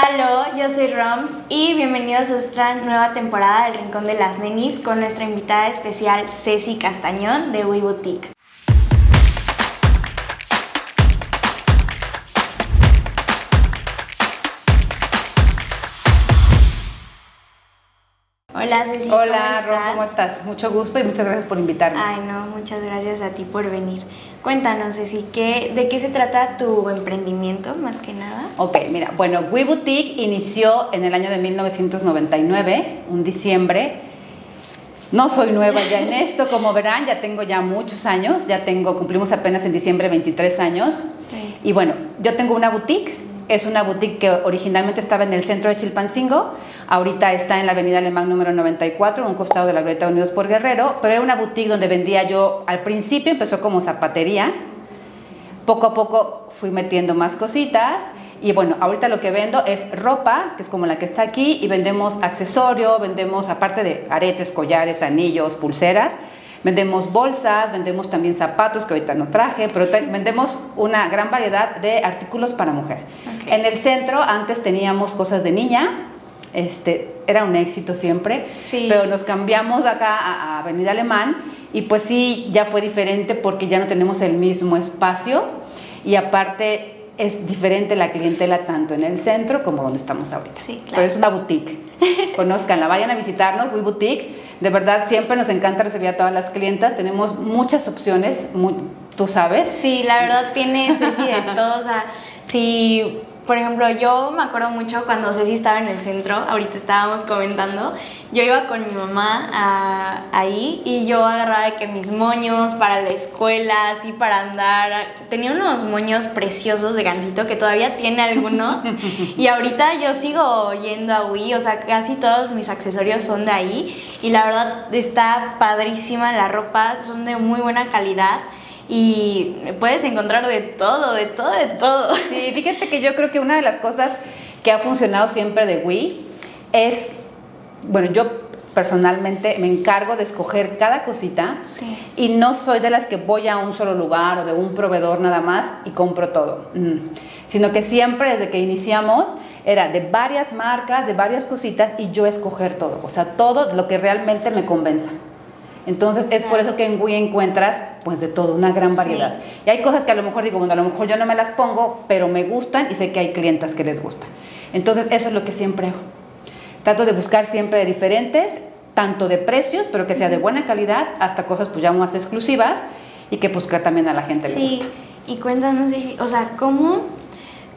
Aló, yo soy Roms y bienvenidos a nuestra nueva temporada del Rincón de las Nenis con nuestra invitada especial Ceci Castañón de We Boutique. Hola Ceci. Hola, ¿cómo Rom, ¿cómo estás? Mucho gusto y muchas gracias por invitarme. Ay, no, muchas gracias a ti por venir. Cuéntanos, Ceci, ¿qué, ¿de qué se trata tu emprendimiento, más que nada? Ok, mira, bueno, We Boutique inició en el año de 1999, un diciembre. No soy nueva ya en esto, como verán, ya tengo ya muchos años, ya tengo, cumplimos apenas en diciembre 23 años. Sí. Y bueno, yo tengo una boutique, es una boutique que originalmente estaba en el centro de Chilpancingo, ahorita está en la avenida Alemán número 94, a un costado de la Glorieta Unidos por Guerrero, pero era una boutique donde vendía yo, al principio empezó como zapatería, poco a poco fui metiendo más cositas y bueno, ahorita lo que vendo es ropa, que es como la que está aquí, y vendemos accesorio, vendemos aparte de aretes, collares, anillos, pulseras, vendemos bolsas, vendemos también zapatos, que ahorita no traje, pero vendemos una gran variedad de artículos para mujer. En el centro antes teníamos cosas de niña, este, era un éxito siempre, Sí. pero nos cambiamos acá a, Avenida Alemán y pues sí, ya fue diferente porque ya no tenemos el mismo espacio y aparte es diferente la clientela tanto en el centro como donde estamos ahorita. Sí, claro. Pero es una boutique. Conozcanla, vayan a visitarnos, We Boutique. De verdad, siempre nos encanta recibir a todas las clientas. Tenemos muchas opciones, mu- tú sabes. Sí, la verdad tiene Ceci de todo. O sea, si, por ejemplo, yo me acuerdo mucho cuando Ceci estaba en el centro, ahorita estábamos comentando, yo iba con mi mamá a- ahí y yo agarraba que mis moños para la escuela, así para andar. Tenía unos moños preciosos de gancito que todavía tiene algunos. y ahorita yo sigo yendo a Wii, o sea, casi todos mis accesorios son de ahí. Y la verdad está padrísima la ropa, son de muy buena calidad y puedes encontrar de todo, de todo, de todo. Sí, fíjate que yo creo que una de las cosas que ha funcionado siempre de Wii es, bueno, yo personalmente me encargo de escoger cada cosita Sí. y no soy de las que voy a un solo lugar o de un proveedor nada más y compro todo, Mm. sino que siempre desde que iniciamos era de varias marcas, de varias cositas y yo escoger todo, o sea, todo lo que realmente me convenza. Entonces es por eso que en Wii encuentras pues de todo, una gran Sí. variedad. Y hay cosas que a lo mejor digo, bueno, a lo mejor yo no me las pongo, pero me gustan y sé que hay clientas que les gustan. Entonces eso es lo que siempre hago. Trato de buscar siempre diferentes, tanto de precios, pero que sea de buena calidad, hasta cosas pues ya más exclusivas y que pues que también a la gente le Sí, gusta. y cuéntanos, o sea, ¿cómo,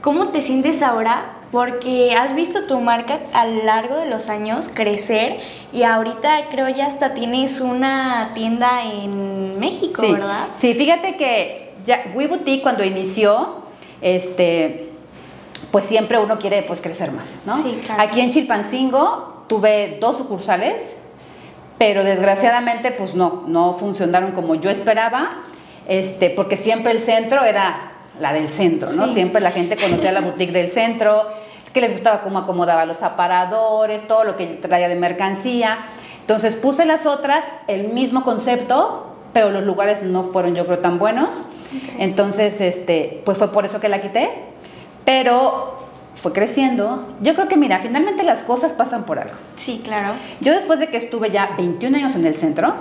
¿cómo te sientes ahora? Porque has visto tu marca a lo largo de los años crecer y ahorita creo ya hasta tienes una tienda en México, sí, ¿verdad? Sí, fíjate que ya We Boutique cuando inició, este, pues siempre uno quiere pues crecer más, ¿no? Sí, claro. Aquí en Chilpancingo tuve dos sucursales, pero desgraciadamente pues no, no funcionaron como yo esperaba, este, porque siempre el centro era la del centro, ¿no? Sí. Siempre la gente conocía la boutique del centro, que les gustaba cómo acomodaba los aparadores, todo lo que traía de mercancía. Entonces puse las otras, el mismo concepto, pero los lugares no fueron yo creo tan buenos. Entonces, este, pues fue por eso que la quité, pero fue creciendo. Yo creo que mira, finalmente las cosas pasan por algo. Sí, claro. Yo después de que estuve ya 21 años en el centro,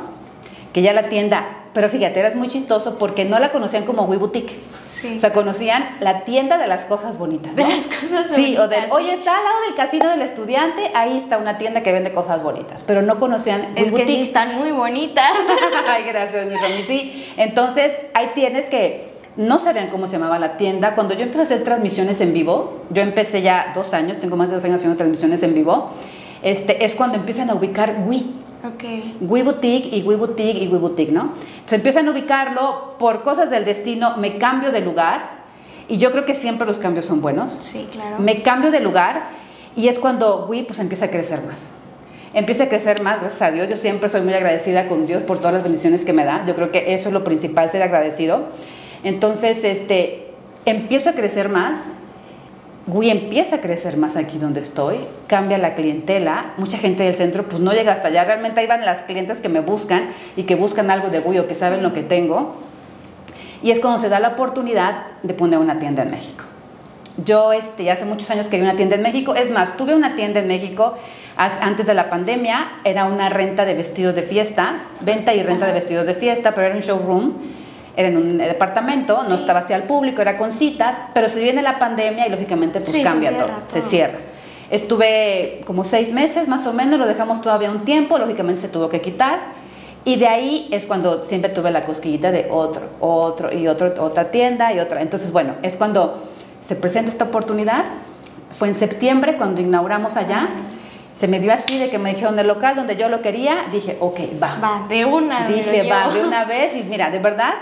que ya la tienda, pero fíjate, era muy chistoso porque no la conocían como We Boutique. Sí. O sea, conocían la tienda de las cosas bonitas. De las cosas Sí, o del, bonitas, oye, sí. está al lado del casino del estudiante, ahí está una tienda que vende cosas bonitas, pero no conocían We es que sí Boutique. están muy bonitas. Ay, gracias, mi Romy. Sí, entonces ahí tienes que no sabían cómo se llamaba la tienda. Cuando yo empecé a hacer transmisiones en vivo, yo empecé ya dos años, tengo más de dos años haciendo transmisiones en vivo, este, es cuando empiezan a ubicar Wii. Ok. We Boutique y We Boutique y We Boutique, ¿no? Entonces empiezan a ubicarlo por cosas del destino, me cambio de lugar y yo creo que siempre los cambios son buenos. Sí, claro. Me cambio de lugar y es cuando We pues empieza a crecer más. Empieza a crecer más, gracias a Dios. Yo siempre soy muy agradecida con Dios por todas las bendiciones que me da. Yo creo que eso es lo principal, ser agradecido. Entonces, este, empiezo a crecer más. Wii empieza a crecer más aquí donde estoy, cambia la clientela, mucha gente del centro pues no llega hasta allá, realmente ahí van las clientes que me buscan y que buscan algo de Wii o que saben lo que tengo y es cuando se da la oportunidad de poner una tienda en México. Yo este, hace muchos años quería una tienda en México. Es más, tuve una tienda en México antes de la pandemia. Era una renta de vestidos de fiesta, venta y renta de vestidos de fiesta, pero era un showroom. Era en un departamento, no estaba hacia el público, era con citas, pero se viene la pandemia y lógicamente pues cambia todo, se cierra. Estuve como seis meses más o menos, lo dejamos todavía un tiempo, lógicamente se tuvo que quitar. Y de ahí es cuando siempre tuve la cosquillita de otro, otro y otro, otra tienda y otra. Entonces, bueno, es cuando se presenta esta oportunidad. Fue en septiembre cuando inauguramos allá. Se me dio así de que me dijeron el local donde yo lo quería. Dije, ok, va. Va, de una. Dije, va, de una vez. Y mira, de verdad,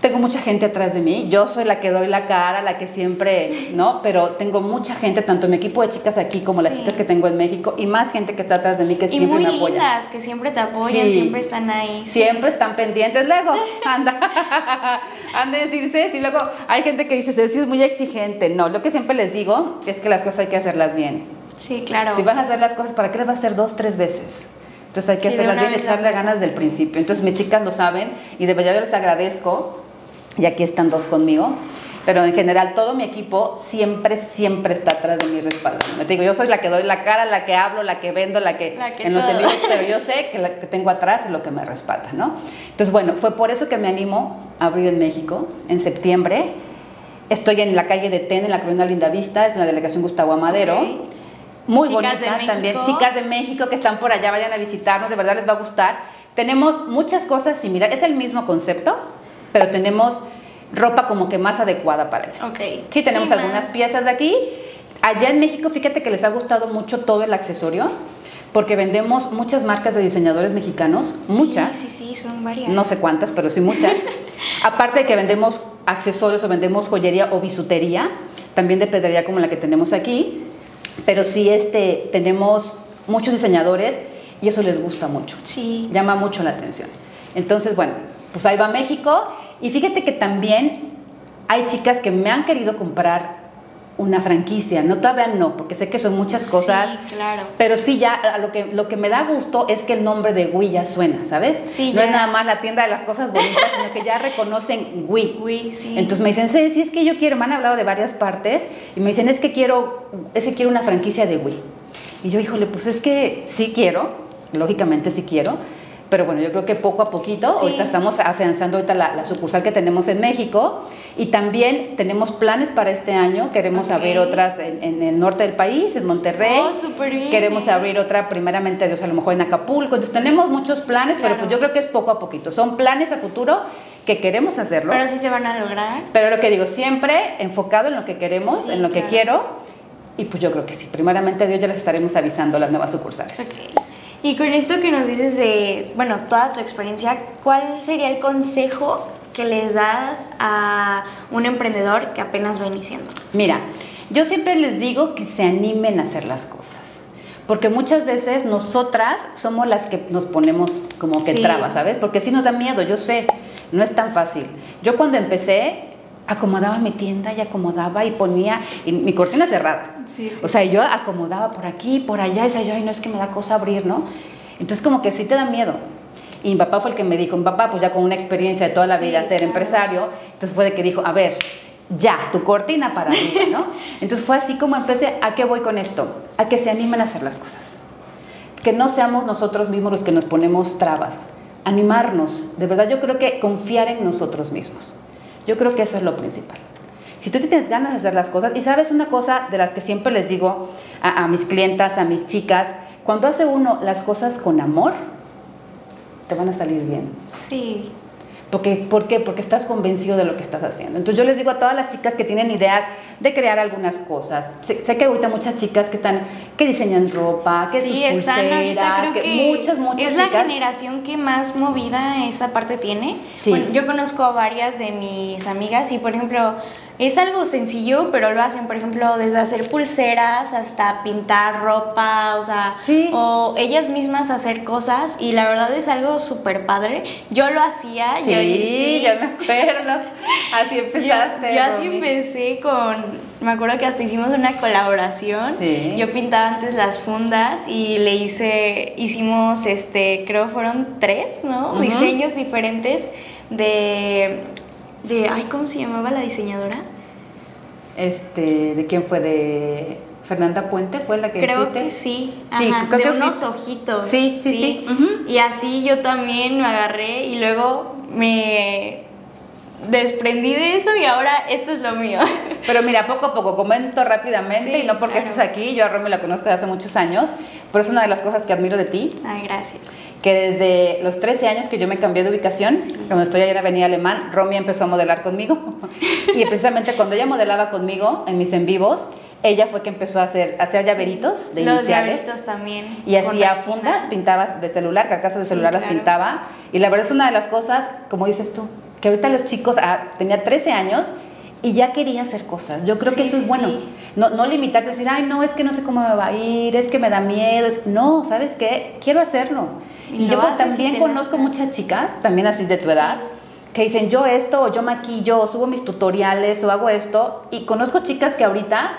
tengo mucha gente atrás de mí, yo soy la que doy la cara, la que siempre, ¿no? Pero tengo mucha gente, tanto mi equipo de chicas aquí como las chicas que tengo en México y más gente que está atrás de mí que siempre me apoya. lindas, que siempre te apoyan, siempre están ahí. Siempre están pendientes, luego, anda, anda a decirse, y luego hay gente que dice, Ceci es muy exigente. No, lo que siempre les digo es que las cosas hay que hacerlas bien. Sí, claro. Si vas a hacer las cosas, ¿para qué las vas a hacer dos, tres veces? Entonces hay que hacerlas bien, echarle ganas del principio. Entonces mis chicas lo saben y de verdad yo les agradezco y aquí están dos conmigo. Pero en general todo mi equipo siempre, siempre está atrás de mi respaldo. Me digo, yo soy la que doy la cara, la que hablo, la que vendo, la que, en los envíos, pero yo sé que la que tengo atrás es lo que me respalda, ¿no? Entonces, bueno, fue por eso que me animo a abrir en México en septiembre. Estoy en la calle de Ten, en la colonia Linda Vista, es en la delegación Gustavo Amadero. Muy bonita también. Chicas de México que están por allá, vayan a visitarnos, de verdad les va a gustar. Tenemos muchas cosas similares, es el mismo concepto, pero tenemos ropa como que más adecuada para ella. Ok. Sí, tenemos algunas piezas de aquí. Allá en México, fíjate que les ha gustado mucho todo el accesorio, porque vendemos muchas marcas de diseñadores mexicanos, muchas. Sí, sí, sí, son varias. No sé cuántas, pero sí muchas. Aparte de que vendemos accesorios o vendemos joyería o bisutería, también de pedrería como la que tenemos aquí, pero sí este, tenemos muchos diseñadores y eso les gusta mucho. Sí. Llama mucho la atención. Entonces, bueno, pues ahí va México. Y fíjate que también hay chicas que me han querido comprar una franquicia, no todavía no, porque sé que son muchas cosas. Sí, claro. Pero sí, ya lo que, lo que me da gusto es que el nombre de Wii ya suena, ¿sabes? Sí, no es nada más la tienda de las cosas bonitas, sino que ya reconocen Wii. Wii, sí. Entonces me dicen, sí, sí, es que yo quiero, me han hablado de varias partes, y me dicen, es que quiero, es que quiero una franquicia de Wii. Y yo, híjole, pues es que sí quiero, lógicamente sí quiero, pero bueno, yo creo que poco a poquito, ahorita estamos afianzando ahorita la, sucursal que tenemos en México y también tenemos planes para este año. Queremos abrir otras en, el norte del país, en Monterrey. Oh, súper bien. Queremos abrir otra primeramente, Dios, a lo mejor en Acapulco. Entonces tenemos muchos planes, pero pues yo creo que es poco a poquito. Son planes a futuro que queremos hacerlo. Pero sí se van a lograr. Pero lo que digo, siempre enfocado en lo que queremos, en lo que quiero. Y pues yo creo que sí, primeramente Dios ya les estaremos avisando las nuevas sucursales. Y con esto que nos dices de, bueno, toda tu experiencia, ¿cuál sería el consejo que les das a un emprendedor que apenas va iniciando? Mira, yo siempre les digo que se animen a hacer las cosas. Porque muchas veces nosotras somos las que nos ponemos como que trabas, ¿sabes? Porque sí nos da miedo, yo sé, no es tan fácil. Yo cuando empecé, acomodaba mi tienda y acomodaba y ponía y mi cortina cerrada. O sea, yo acomodaba por aquí, por allá, y decía yo, ay, no es que me da cosa abrir, ¿no? Entonces como que sí te da miedo. Y mi papá fue el que me dijo, mi papá pues ya con una experiencia de toda la vida ser empresario, entonces fue de que dijo, a ver, ya, tu cortina para mí, ¿no? Entonces fue así como empecé, ¿a qué voy con esto? A que se animen a hacer las cosas. Que no seamos nosotros mismos los que nos ponemos trabas. Animarnos, de verdad yo creo que confiar en nosotros mismos. Yo creo que eso es lo principal. Si tú tienes ganas de hacer las cosas, y sabes una cosa de las que siempre les digo a, mis clientas, a mis chicas, cuando hace uno las cosas con amor, te van a salir bien. Sí. Porque, ¿Por qué? Porque estás convencido de lo que estás haciendo. Entonces yo les digo a todas las chicas que tienen idea de crear algunas cosas. Sé, que ahorita muchas chicas que están, que diseñan ropa, que sí, sus pulseras, que, muchas, muchas Es la generación que más movida esa parte tiene. Sí. yo conozco a varias de mis amigas y por ejemplo es algo sencillo, pero lo hacen, por ejemplo, desde hacer pulseras hasta pintar ropa, o sea, o ellas mismas hacer cosas y la verdad es algo súper padre. Yo lo hacía. Sí, sí, ya me acuerdo. Así empezaste. Yo, así empecé con, me acuerdo que hasta hicimos una colaboración. Sí. Yo pintaba antes las fundas y le hice, hicimos, este, creo fueron tres, ¿no? Diseños diferentes de de, ay, ¿cómo se llamaba la diseñadora? este, ¿de quién fue? De Fernanda Puente, ¿fue la que Creo hiciste? que sí. Sí, Ajá, creo de que unos ojitos. Sí, sí, sí. Y así yo también me agarré y luego me desprendí de eso y ahora esto es lo mío. Pero mira, poco a poco, comento rápidamente, Sí, y no porque claro. estés aquí, yo a Romy la conozco desde hace muchos años, pero es una de las cosas que admiro de ti, Ay, gracias. Que desde los 13 años que yo me cambié de ubicación, cuando estoy allá en Avenida Alemán, Romy empezó a modelar conmigo. y precisamente cuando ella modelaba conmigo en mis en vivos, ella fue que empezó a hacer, a hacer llaveritos de Los iniciales. llaveritos también. Y hacía fundas, pintaba de celular, carcasas de Sí, celular las claro. pintaba. Y la verdad es una de las cosas, como dices tú, que ahorita los chicos, ah, tenía 13 años y ya quería hacer cosas. Yo creo que Sí, eso es sí, bueno. sí. No, no limitarte a decir, ay, no, es que no sé cómo me va a ir, es que me da miedo. es-". No, ¿sabes qué? Quiero hacerlo. Y Y, yo haces también conozco muchas chicas, también así de tu edad, que dicen, yo esto, o yo maquillo, o subo mis tutoriales, o hago esto. Y conozco chicas que ahorita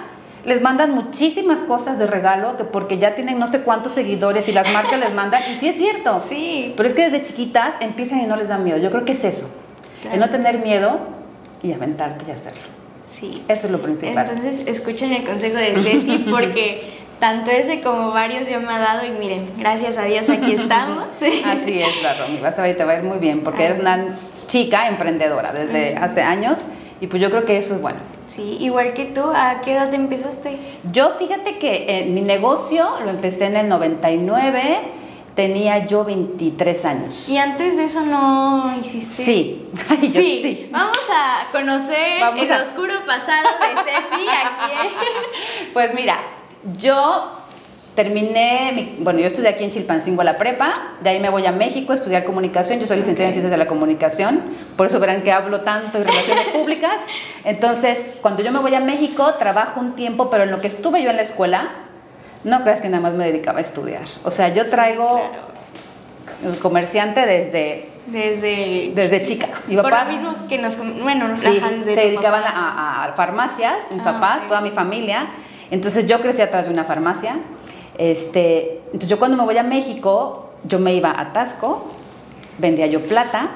les mandan muchísimas cosas de regalo, que porque ya tienen no sé cuántos seguidores y las marcas les mandan. Y sí es cierto. Sí. Pero es que desde chiquitas empiezan y no les da miedo. Yo creo que es eso. Claro. El no tener miedo y aventarte y hacerlo. Sí. Eso es lo principal. Entonces, escuchen el consejo de Ceci porque tanto ese como varios yo me ha dado y miren, gracias a Dios aquí estamos. Así es, la Romy. Vas a ver te va a ir muy bien porque eres una chica emprendedora desde hace años y pues yo creo que eso es bueno. Sí, igual que tú, ¿a qué edad empezaste? Yo fíjate que eh, mi negocio lo empecé en el 99, tenía yo 23 años. Y antes de eso no hiciste. Sí, Ay, yo sí. sí. Vamos a conocer Vamos el a- oscuro pasado de Ceci aquí. Pues mira, yo terminé, mi- bueno, yo estudié aquí en Chilpancingo la prepa, de ahí me voy a México a estudiar comunicación, yo soy licenciada en ciencias de la comunicación, por eso verán que hablo tanto en relaciones públicas. Entonces, cuando yo me voy a México, trabajo un tiempo, pero en lo que estuve yo en la escuela, no creas que nada más me dedicaba a estudiar. O sea, yo traigo Claro. el comerciante desde, Desde. desde chica. Mi Por papá lo mismo que nos. Bueno, Sí, ajá, de se dedicaban a, a farmacias, mis Ah, papás, toda mi familia. Entonces yo crecí atrás de una farmacia. Este, entonces yo cuando me voy a México, yo me iba a Tasco, vendía yo plata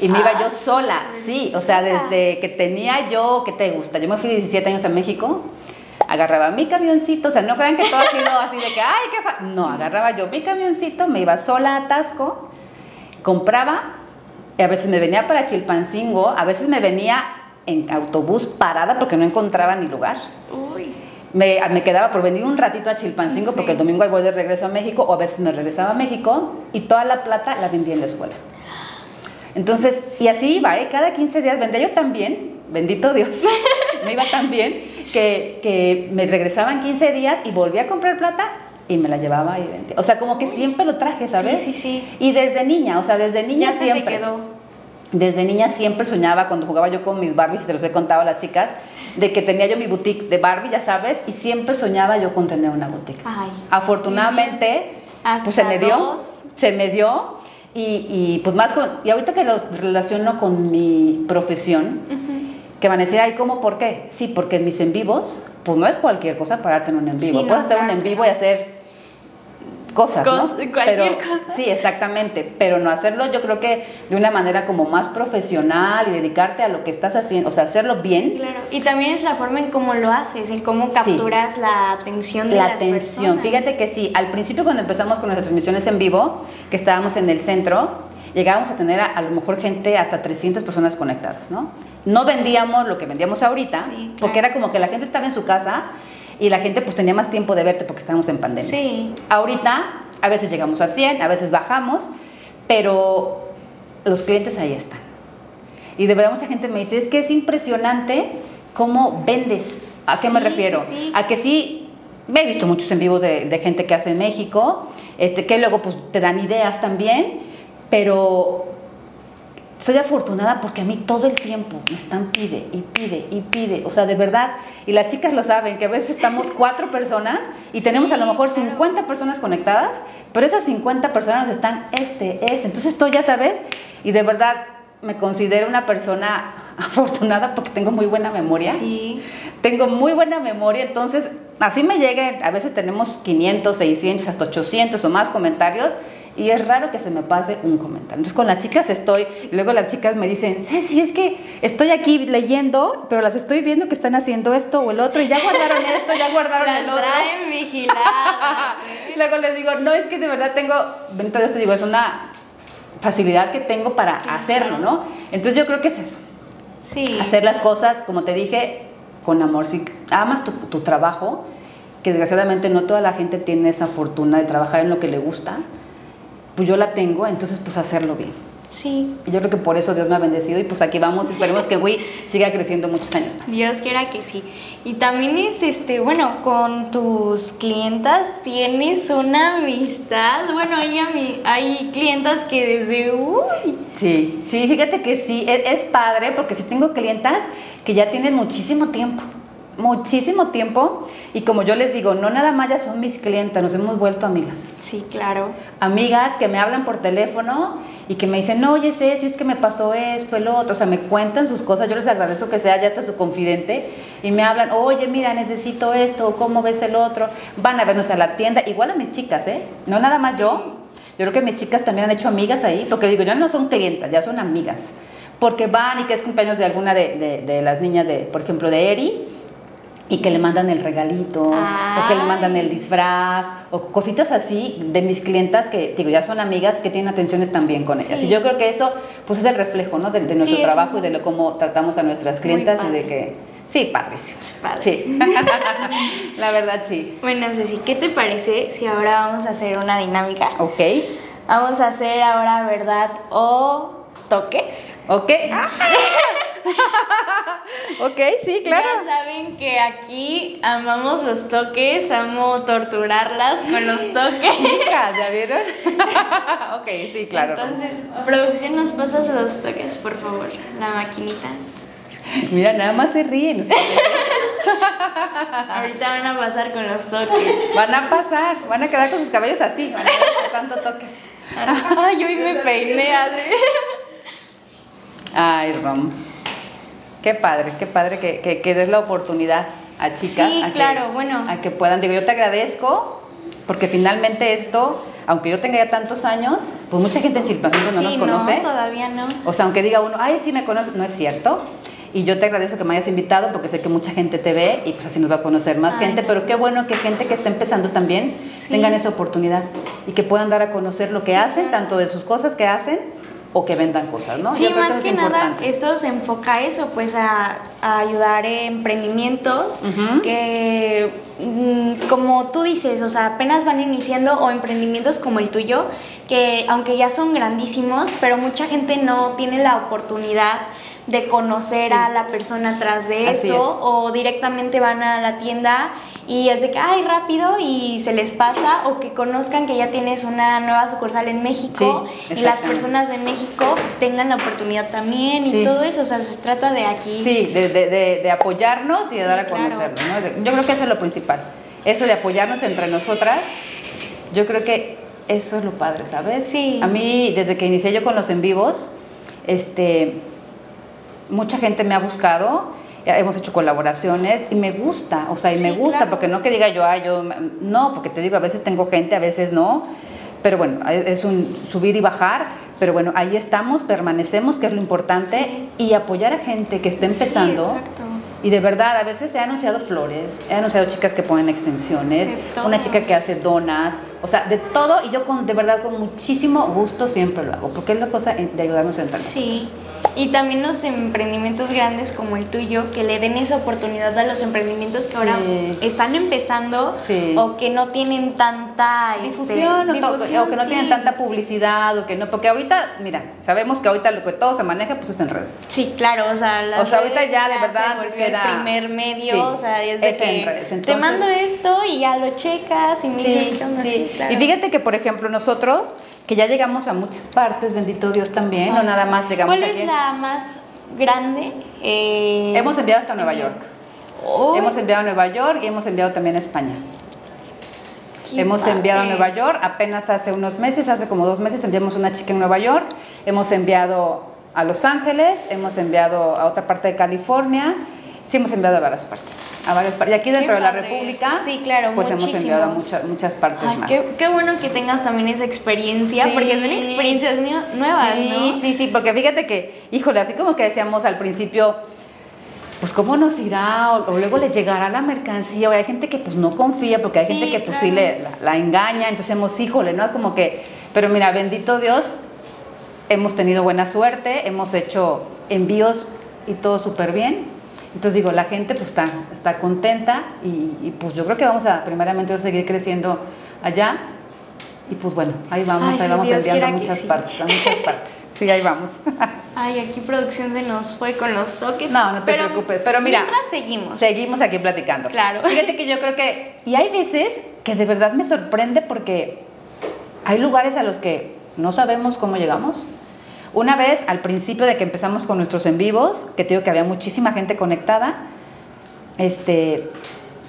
y me iba Ah, yo sola, sí, o sea, desde que tenía yo, ¿qué te gusta? Yo me fui 17 años a México, agarraba mi camioncito, o sea, no crean que todo ha sido así de que, ay, qué fa-". No, agarraba yo mi camioncito, me iba sola a Tasco, compraba, y a veces me venía para Chilpancingo, a veces me venía en autobús parada porque no encontraba ni lugar. Uy. Me, me quedaba por venir un ratito a Chilpancingo Sí. porque el domingo ahí voy de regreso a México o a veces me regresaba a México y toda la plata la vendía en la escuela. Entonces, y así iba, ¿eh? cada 15 días vendía yo también, bendito Dios, me iba tan bien que, que me regresaban 15 días y volvía a comprar plata y me la llevaba y vendía. O sea, como que siempre lo traje, ¿sabes? Sí, sí, sí. Y desde niña, o sea, desde niña Ya se siempre. te quedó. Desde niña siempre soñaba cuando jugaba yo con mis Barbies, y se los he contado a las chicas, de que tenía yo mi boutique de Barbie, ya sabes, y siempre soñaba yo con tener una boutique. Ay. Afortunadamente, pues se me dio, dos. se me dio, y, y, pues más con, y ahorita que lo relaciono con mi profesión, que van a decir, ay, ¿cómo? ¿Por qué? Sí, porque en mis en vivos, pues no es cualquier cosa pararte en un en vivo. Sí, no, Puedes hacer un en vivo y hacer cosas, Cos- ¿no? cualquier Pero- cosa. Sí, exactamente, pero no hacerlo yo creo que de una manera como más profesional y dedicarte a lo que estás haciendo, o sea, hacerlo bien, Claro. Y también es la forma en cómo lo haces, en cómo capturas la atención de la las atención. personas. Fíjate que sí, al principio cuando empezamos con nuestras transmisiones en vivo, que estábamos en el centro, llegábamos a tener a, a lo mejor gente hasta 300 personas conectadas, ¿no? No vendíamos lo que vendíamos ahorita, Sí, claro. porque era como que la gente estaba en su casa y la gente pues tenía más tiempo de verte porque estábamos en pandemia. Sí. Ahorita a veces llegamos a 100, a veces bajamos, pero los clientes ahí están. Y de verdad mucha gente me dice, es que es impresionante cómo vendes. ¿A qué me Sí, refiero? sí, sí. A que sí, he visto muchos en vivo de, de gente que hace en México, este, que luego pues te dan ideas también, pero soy afortunada porque a mí todo el tiempo me están pide y pide y pide, o sea, de verdad, y las chicas lo saben, que a veces estamos cuatro personas y tenemos a lo mejor claro. 50 personas conectadas, pero esas 50 personas nos están este, este, entonces esto ya sabes, y de verdad me considero una persona afortunada porque tengo muy buena memoria. Sí. Tengo muy buena memoria, entonces así me lleguen, a veces tenemos 500, 600, hasta 800 o más comentarios y es raro que se me pase un comentario. Entonces con las chicas estoy, y luego las chicas me dicen, Ceci, es que estoy aquí leyendo, pero las estoy viendo que están haciendo esto o el otro, y ya guardaron esto, ya guardaron Las el otro. traen vigiladas. ¿eh? luego les digo, no, es que de verdad tengo, Dios te digo, es una facilidad que tengo para Sí, hacerlo. ¿no? Entonces yo creo que es eso, Sí. hacer las cosas, como te dije, con amor. Si amas tu, tu trabajo, que desgraciadamente no toda la gente tiene esa fortuna de trabajar en lo que le gusta, pues yo la tengo, entonces pues hacerlo bien. Sí. Y yo creo que por eso Dios me ha bendecido y pues aquí vamos, esperemos que Wii siga creciendo muchos años más. Dios quiera que sí. Y también es este, bueno, con tus clientas tienes una amistad. Bueno, hay, hay clientas que desde uy. Sí, sí, fíjate que sí, es, es padre porque sí tengo clientas que ya tienen muchísimo tiempo, muchísimo tiempo y como yo les digo, no nada más ya son mis clientas, nos hemos vuelto amigas. Sí, claro. Amigas que me hablan por teléfono y que me dicen, no, oye, Ceci, es que me pasó esto, el otro, o sea, me cuentan sus cosas, yo les agradezco que sea ya hasta su confidente y me hablan, oye, mira, necesito esto, ¿cómo ves el otro? Van a vernos a la tienda, igual a mis chicas, ¿eh? No nada más yo, yo creo que mis chicas también han hecho amigas ahí, porque digo, ya no son clientas, ya son amigas, porque van y que es cumpleaños de alguna de, de- de las niñas, de, por ejemplo, de Eri, y que le mandan el regalito, o que le mandan el disfraz, o cositas así de mis clientas que, digo, ya son amigas que tienen atenciones también con ellas. Sí. Y yo creo que eso, pues es el reflejo, ¿no? De, de nuestro Sí, trabajo y de lo cómo tratamos a nuestras clientas y de que, sí, padrísimo. padre. Sí, la verdad sí. Bueno, Ceci, ¿qué te parece si ahora vamos a hacer una dinámica? Ok, Vamos a hacer ahora verdad o toques. ok. ok, sí, claro. Ya saben que aquí amamos los toques, amo torturarlas con los toques. ¿ya vieron? ok, sí, claro. Entonces, producción, nos pasas los toques, por favor. La maquinita. Mira, nada más se ríen ustedes. Ahorita van a pasar con los toques. Van a pasar, van a quedar con sus cabellos así, van a ver tanto toques. Ay, hoy me peiné así. Ay, Rom. Qué padre, qué padre que, que, que des la oportunidad a chicas. Sí, a que- claro, bueno. A que puedan. Digo, yo te agradezco porque finalmente esto, aunque yo tenga ya tantos años, pues mucha gente en Chilpancingo no sí, nos conoce. no, todavía no. O sea, aunque diga uno, ay, sí me conoce, no es cierto. Y yo te agradezco que me hayas invitado porque sé que mucha gente te ve y pues así nos va a conocer más Ay, gente. no. Pero qué bueno que gente que está empezando también Sí. tengan esa oportunidad y que puedan dar a conocer lo que Sí, hacen, claro. tanto de sus cosas que hacen o que vendan cosas, ¿no? Sí, más que es nada, esto se enfoca a eso, pues a, a ayudar en emprendimientos que, mm, como tú dices, o sea, apenas van iniciando o emprendimientos como el tuyo, que aunque ya son grandísimos, pero mucha gente no tiene la oportunidad de conocer Sí. a la persona atrás de Así eso es. o directamente van a la tienda y es de que, ay, rápido y se les pasa o que conozcan que ya tienes una nueva sucursal en México Sí, y las personas de México tengan la oportunidad también y todo eso, o sea, se trata de aquí. Sí, de, de- de- de apoyarnos y de Sí, dar a claro. conocerlo, ¿no? Yo creo que eso es lo principal. Eso de apoyarnos entre nosotras, yo creo que eso es lo padre, ¿sabes? Sí. A mí, desde que inicié yo con los en vivos, este, mucha gente me ha buscado, hemos hecho colaboraciones y me gusta, o sea, y me Sí, gusta, claro. porque no que diga yo, ay, yo, no, porque te digo, a veces tengo gente, a veces no, pero bueno, es un subir y bajar, pero bueno, ahí estamos, permanecemos, que es lo importante, y apoyar a gente que está empezando. Sí, exacto. Y de verdad, a veces he anunciado flores, he anunciado chicas que ponen extensiones, una chica que hace donas, o sea, de todo, y yo con, de verdad con muchísimo gusto siempre lo hago, porque es la cosa de ayudarnos entre nosotros. Sí. Y también los emprendimientos grandes como el tuyo, que le den esa oportunidad a los emprendimientos que ahora Sí. están empezando Sí. o que no tienen tanta este, Difusión, o, to- difusión, o que no sí. tienen tanta publicidad, o que no, porque ahorita, mira, sabemos que ahorita lo que todo se maneja pues es en redes. Sí, claro, o sea, las O sea, ahorita redes ya de verdad el primer medio, o sea, es de es que en redes, te entonces- mando esto y ya lo checas y me dices qué onda, sí, claro. Y fíjate que, por ejemplo, nosotros, que ya llegamos a muchas partes, bendito Dios también, no nada más llegamos ¿Cuál es la más grande? Eh, Hemos enviado hasta Nueva. York. Oh, Hemos enviado a Nueva York y hemos enviado también a España. qué Hemos padre. enviado a Nueva York, apenas hace unos meses, hace como dos meses enviamos una chica en Nueva York, hemos enviado a Los Ángeles, hemos enviado a otra parte de California Sí, hemos enviado a varias partes. A varias partes. Y aquí dentro de la República, eso. Sí, claro, pues hemos enviado a muchas, muchas partes Ay, más. qué, qué bueno que tengas también esa experiencia, Sí. porque son experiencias nue- nuevas, sí, ¿no? Sí, sí, porque fíjate que, híjole, así como que decíamos al principio, pues cómo nos irá, o, o luego le llegará la mercancía, o hay gente que pues no confía, porque hay Sí, gente que pues claro. sí le, la, la engaña, entonces hemos, híjole, ¿no? Como que, pero mira, bendito Dios, hemos tenido buena suerte, hemos hecho envíos y todo súper bien. Entonces digo, la gente pues está, está contenta y, y, pues yo creo que vamos a primeramente a seguir creciendo allá. Y pues bueno, ahí vamos, Ay, ahí si vamos Dios enviando a muchas sí. partes, a muchas partes. Sí, ahí vamos. Ay, aquí producción se nos fue con los toques. No, no te preocupes, pero mira, Mientras seguimos. Seguimos aquí platicando. Claro. Fíjate que yo creo que, y hay veces que de verdad me sorprende porque hay lugares a los que no sabemos cómo llegamos. Una vez, al principio de que empezamos con nuestros en vivos, que te digo que había muchísima gente conectada, este,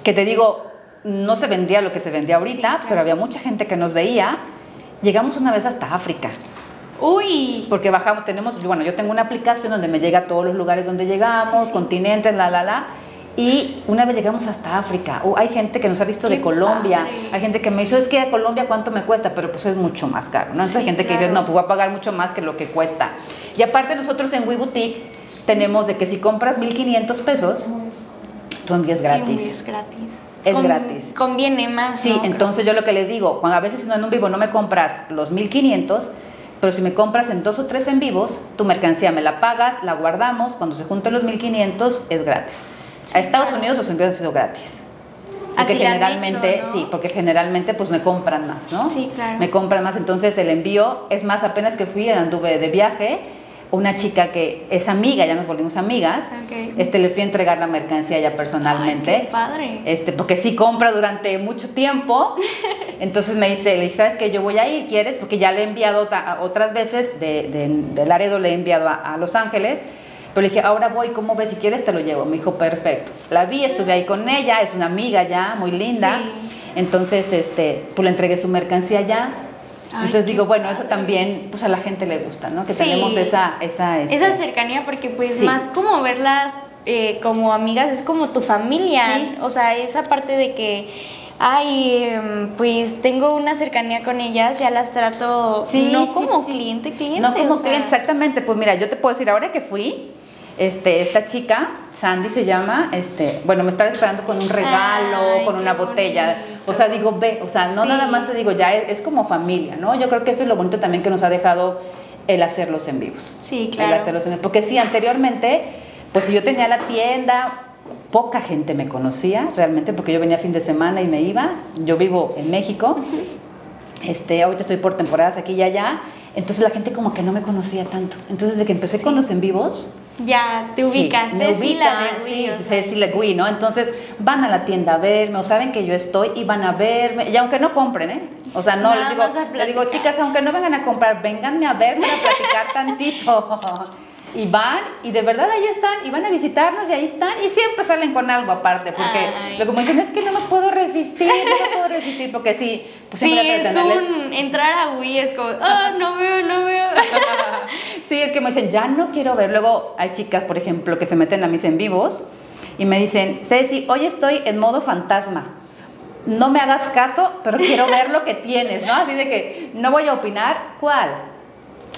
que te digo, no se vendía lo que se vendía ahorita, Sí, claro. pero había mucha gente que nos veía. Llegamos una vez hasta África. Uy, Porque bajamos, tenemos, bueno, yo tengo una aplicación donde me llega a todos los lugares donde llegamos, Sí, sí. continentes, la, la, la. Y una vez llegamos hasta África. Uh, hay gente que nos ha visto de Colombia. padre. Hay gente que me dice, es que a Colombia cuánto me cuesta, pero pues es mucho más caro. ¿no? Entonces Sí, hay gente que dice, no, pues voy a pagar mucho más que lo que cuesta. Y aparte nosotros en WeBoutique tenemos de que si compras 1.500 pesos, tú envías gratis. Es gratis. Es gratis. Conviene más. Sí, ¿no? Creo. entonces yo lo que les digo, cuando a veces no en un vivo no me compras los 1500, pero si me compras en dos o tres en vivos, tu mercancía me la pagas, la guardamos, cuando se junten los 1500 es gratis. Sí, a Estados claro. Unidos los envíos han sido gratis. Porque Así generalmente, hecho, ¿no? sí, porque generalmente pues me compran más, ¿no? Sí, claro. Me compran más, entonces el envío, es más, apenas que fui, anduve de viaje, una chica que es amiga, ya nos volvimos amigas, Ok. este, le fui a entregar la mercancía ya personalmente. Ay, qué padre. Este, porque sí compra durante mucho tiempo. Entonces me dice, le dije, ¿sabes qué? Yo voy a ir, ¿quieres? Porque ya le he enviado otras veces, de, de, de Laredo le he enviado a, a Los Ángeles. Pero le dije, ahora voy, ¿cómo ves? Si quieres te lo llevo. Me dijo, perfecto. La vi, estuve ahí con ella, es una amiga ya, muy linda. Sí. Entonces, este, pues le entregué su mercancía ya. Ay, Entonces digo, bueno, eso también, pues a la gente le gusta, ¿no? Que Sí. tenemos esa, esa, este, Esa cercanía, porque pues Sí. más como verlas eh, como amigas, es como tu familia. Sí. O sea, esa parte de que, ay, em, pues tengo una cercanía con ellas, ya las trato Sí, no sí, como sí. cliente, cliente. No como o sea, cliente, exactamente. Pues mira, yo te puedo decir, ahora que fui, este, esta chica, Sandy se llama, este, bueno, me estaba esperando con un regalo, Ay, con una botella. bonito. O sea, digo, ve, o sea, no Sí. nada más te digo, ya es, es como familia, ¿no? Yo creo que eso es lo bonito también que nos ha dejado el hacerlos en vivos. Sí, El claro. hacerlos en vivos. Porque sí, anteriormente, pues si yo tenía la tienda, poca gente me conocía realmente, porque yo venía fin de semana y me iba. Yo vivo en México. Este, ahorita estoy por temporadas aquí y allá. Entonces la gente como que no me conocía tanto. Entonces desde que empecé Sí. con los en vivos, Ya, te ubicas, Sí, me Ceci la ubican, de Wii, sí, o sea, Ceci la sí. Wii, ¿no? Entonces van a la tienda a verme o saben que yo estoy y van a verme, y aunque no compren, ¿eh? O sea, no, les digo, les digo, chicas, aunque no vengan a comprar, vénganme a verme a platicar tantito. Y van, y de verdad ahí están, y van a visitarnos, y ahí están, y siempre salen con algo aparte, porque Ay. lo que me dicen es que no me puedo resistir, no me puedo resistir, porque sí, Sí, es un entrar a Wii, es como, ah, no veo, no veo. sí, es que me dicen, ya no quiero ver. Luego hay chicas, por ejemplo, que se meten a mis en vivos y me dicen, Ceci, hoy estoy en modo fantasma. No me hagas caso, pero quiero ver lo que tienes, ¿no? Así de que no voy a opinar. ¿Cuál?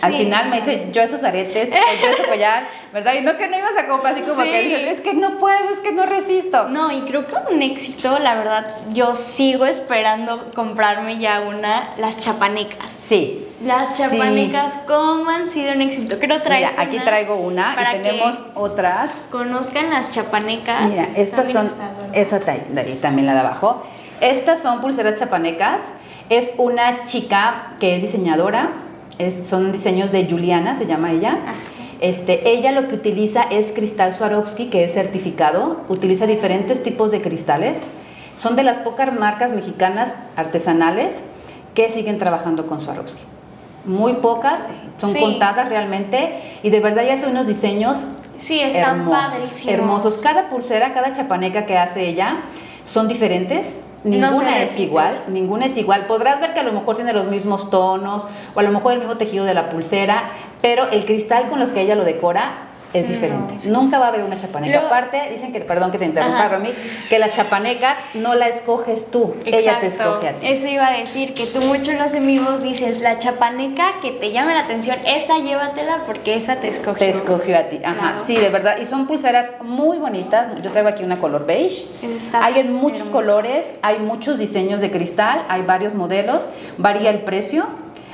Al final me dice, yo esos aretes, yo ese collar, ¿verdad? Y no que no ibas a comprar, así como que es que no puedo, es que no resisto. No, y creo que un éxito, la verdad, yo sigo esperando comprarme ya una, las chapanecas. Sí. Las chapanecas, ¿cómo han sido un éxito? Creo Mira, traes aquí una traigo una para y tenemos que otras. conozcan las chapanecas. Mira, estas También son, ¿verdad? esa ahí, también la de abajo. Estas son pulseras chapanecas. Es una chica que es diseñadora. Es- son diseños de Juliana, se llama ella. Este, ella lo que utiliza es cristal Swarovski, que es certificado. Utiliza diferentes tipos de cristales. Son de las pocas marcas mexicanas artesanales que siguen trabajando con Swarovski. Muy pocas, son Sí. contadas realmente. Y de verdad ya son unos diseños Sí, están hermosos, padrísimos. hermosos. Cada pulsera, cada chapaneca que hace ella son diferentes. Ninguna es repite. igual, ninguna es igual. Podrás ver que a lo mejor tiene los mismos tonos o a lo mejor el mismo tejido de la pulsera, pero el cristal con los que ella lo decora es No, diferente. Nunca va a haber una chapaneca. Luego- Aparte, dicen que, perdón que te interrumpa. Romy, que las chapanecas no la escoges tú, ella te escoge a ti. Eso iba a decir, que tú mucho en los en vivos dices, la chapaneca que te llame la atención, esa llévatela porque esa te escogió. Te escogió a ti, ajá, Claro. sí, de verdad. Y son pulseras muy bonitas. Yo traigo aquí una color beige. Está hay en muchos hermosa. colores, hay muchos diseños de cristal, hay varios modelos, varía el precio.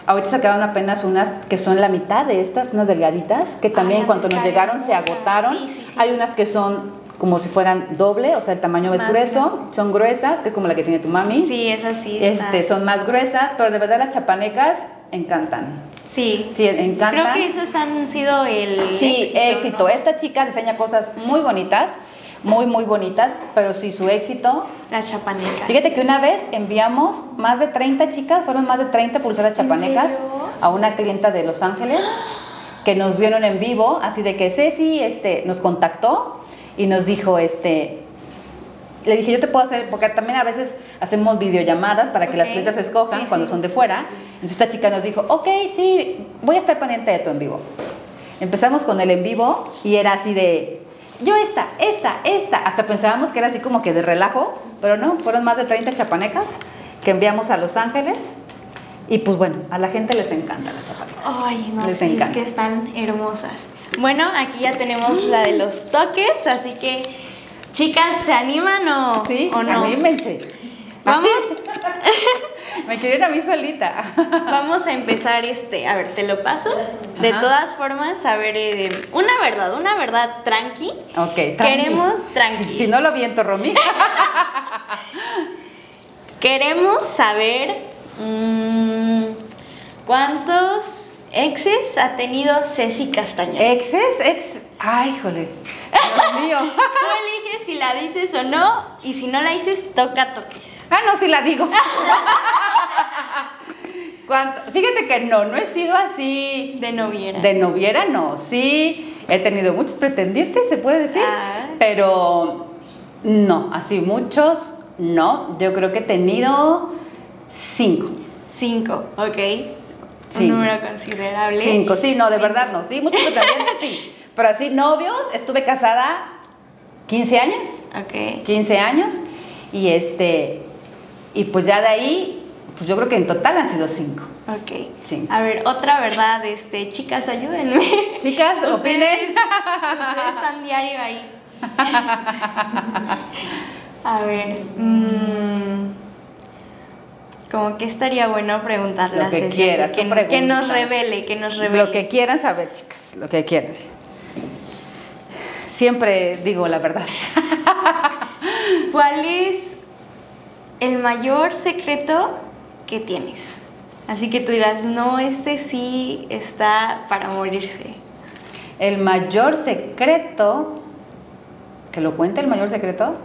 Ahorita sacaron apenas unas que son la mitad de estas, unas delgaditas, que también Ay, cuando nos llegaron se agotaron. Sí, sí, sí. Hay unas que son como si fueran doble, o sea, el tamaño es grueso, son gruesas, que es como la que tiene tu mami. Sí, esa sí está. Este, son más gruesas, pero de verdad las chapanecas encantan. Sí. Sí, encantan. Creo que esos han sido el Sí, éxito. éxito. ¿no? Esta chica diseña cosas muy bonitas, muy, muy bonitas, pero sí, su éxito. Las chapanecas. Fíjate que una vez enviamos más de 30 chicas, fueron más de 30 pulseras ¿En chapanecas a una clienta de Los Ángeles que nos vieron en vivo, así de que Ceci este, nos contactó y nos dijo, este, le dije, yo te puedo hacer, porque también a veces hacemos videollamadas para que las Ok, clientas escojan sí, cuando sí. son de fuera. Entonces esta chica nos dijo, ok, sí, voy a estar pendiente de tu en vivo. Empezamos con el en vivo y era así de, yo esta, esta, esta. Hasta pensábamos que era así como que de relajo, pero no, fueron más de 30 chapanecas que enviamos a Los Ángeles. Y pues bueno, a la gente les encanta la chapaneca. Ay, no Les sé, es que están hermosas. Bueno, aquí ya tenemos la de los toques, así que, chicas, ¿se animan o, Sí, o no? anímense. Vamos, Me quiero ir a mí solita. vamos a empezar este, a ver, te lo paso. De Ajá. todas formas, a ver, eh, una verdad, una verdad tranqui. Ok, tranqui. Queremos tranqui. Si, si no lo viento, Romy. Queremos saber mm, cuántos exes ha tenido Ceci Castañeda. ¿Exes? Ex. Ay, híjole. Dios mío. Tú eliges si la dices o no, y si no la dices, toca toques. Ah, no, sí la digo. ¿Cuánto? Fíjate que no, no he sido así. De noviera. De noviera, no. Sí, he tenido muchos pretendientes, se puede decir. Ah. Pero no, así muchos, no. Yo creo que he tenido cinco. Cinco, ok. Sí. Un número considerable. Cinco, sí, no, de Cinco. verdad no. Sí, muchos pretendientes, sí. Pero así, novios, estuve casada 15 años. Ok. 15 años y este y pues ya de ahí pues yo creo que en total han sido cinco Ok. Sí. A ver, otra verdad, este, chicas, ayúdenme. chicas Ustedes, opinen ustedes están diario ahí. A ver, mm, como que estaría bueno preguntarle Lo a que Ceci, quieras, que, que nos revele, que nos revele. lo que quieran saber chicas lo que quieran siempre digo la verdad ¿Cuál es el mayor secreto que tienes? Así que tú dirás, no, este sí está para morirse. el mayor secreto que lo cuente el mayor secreto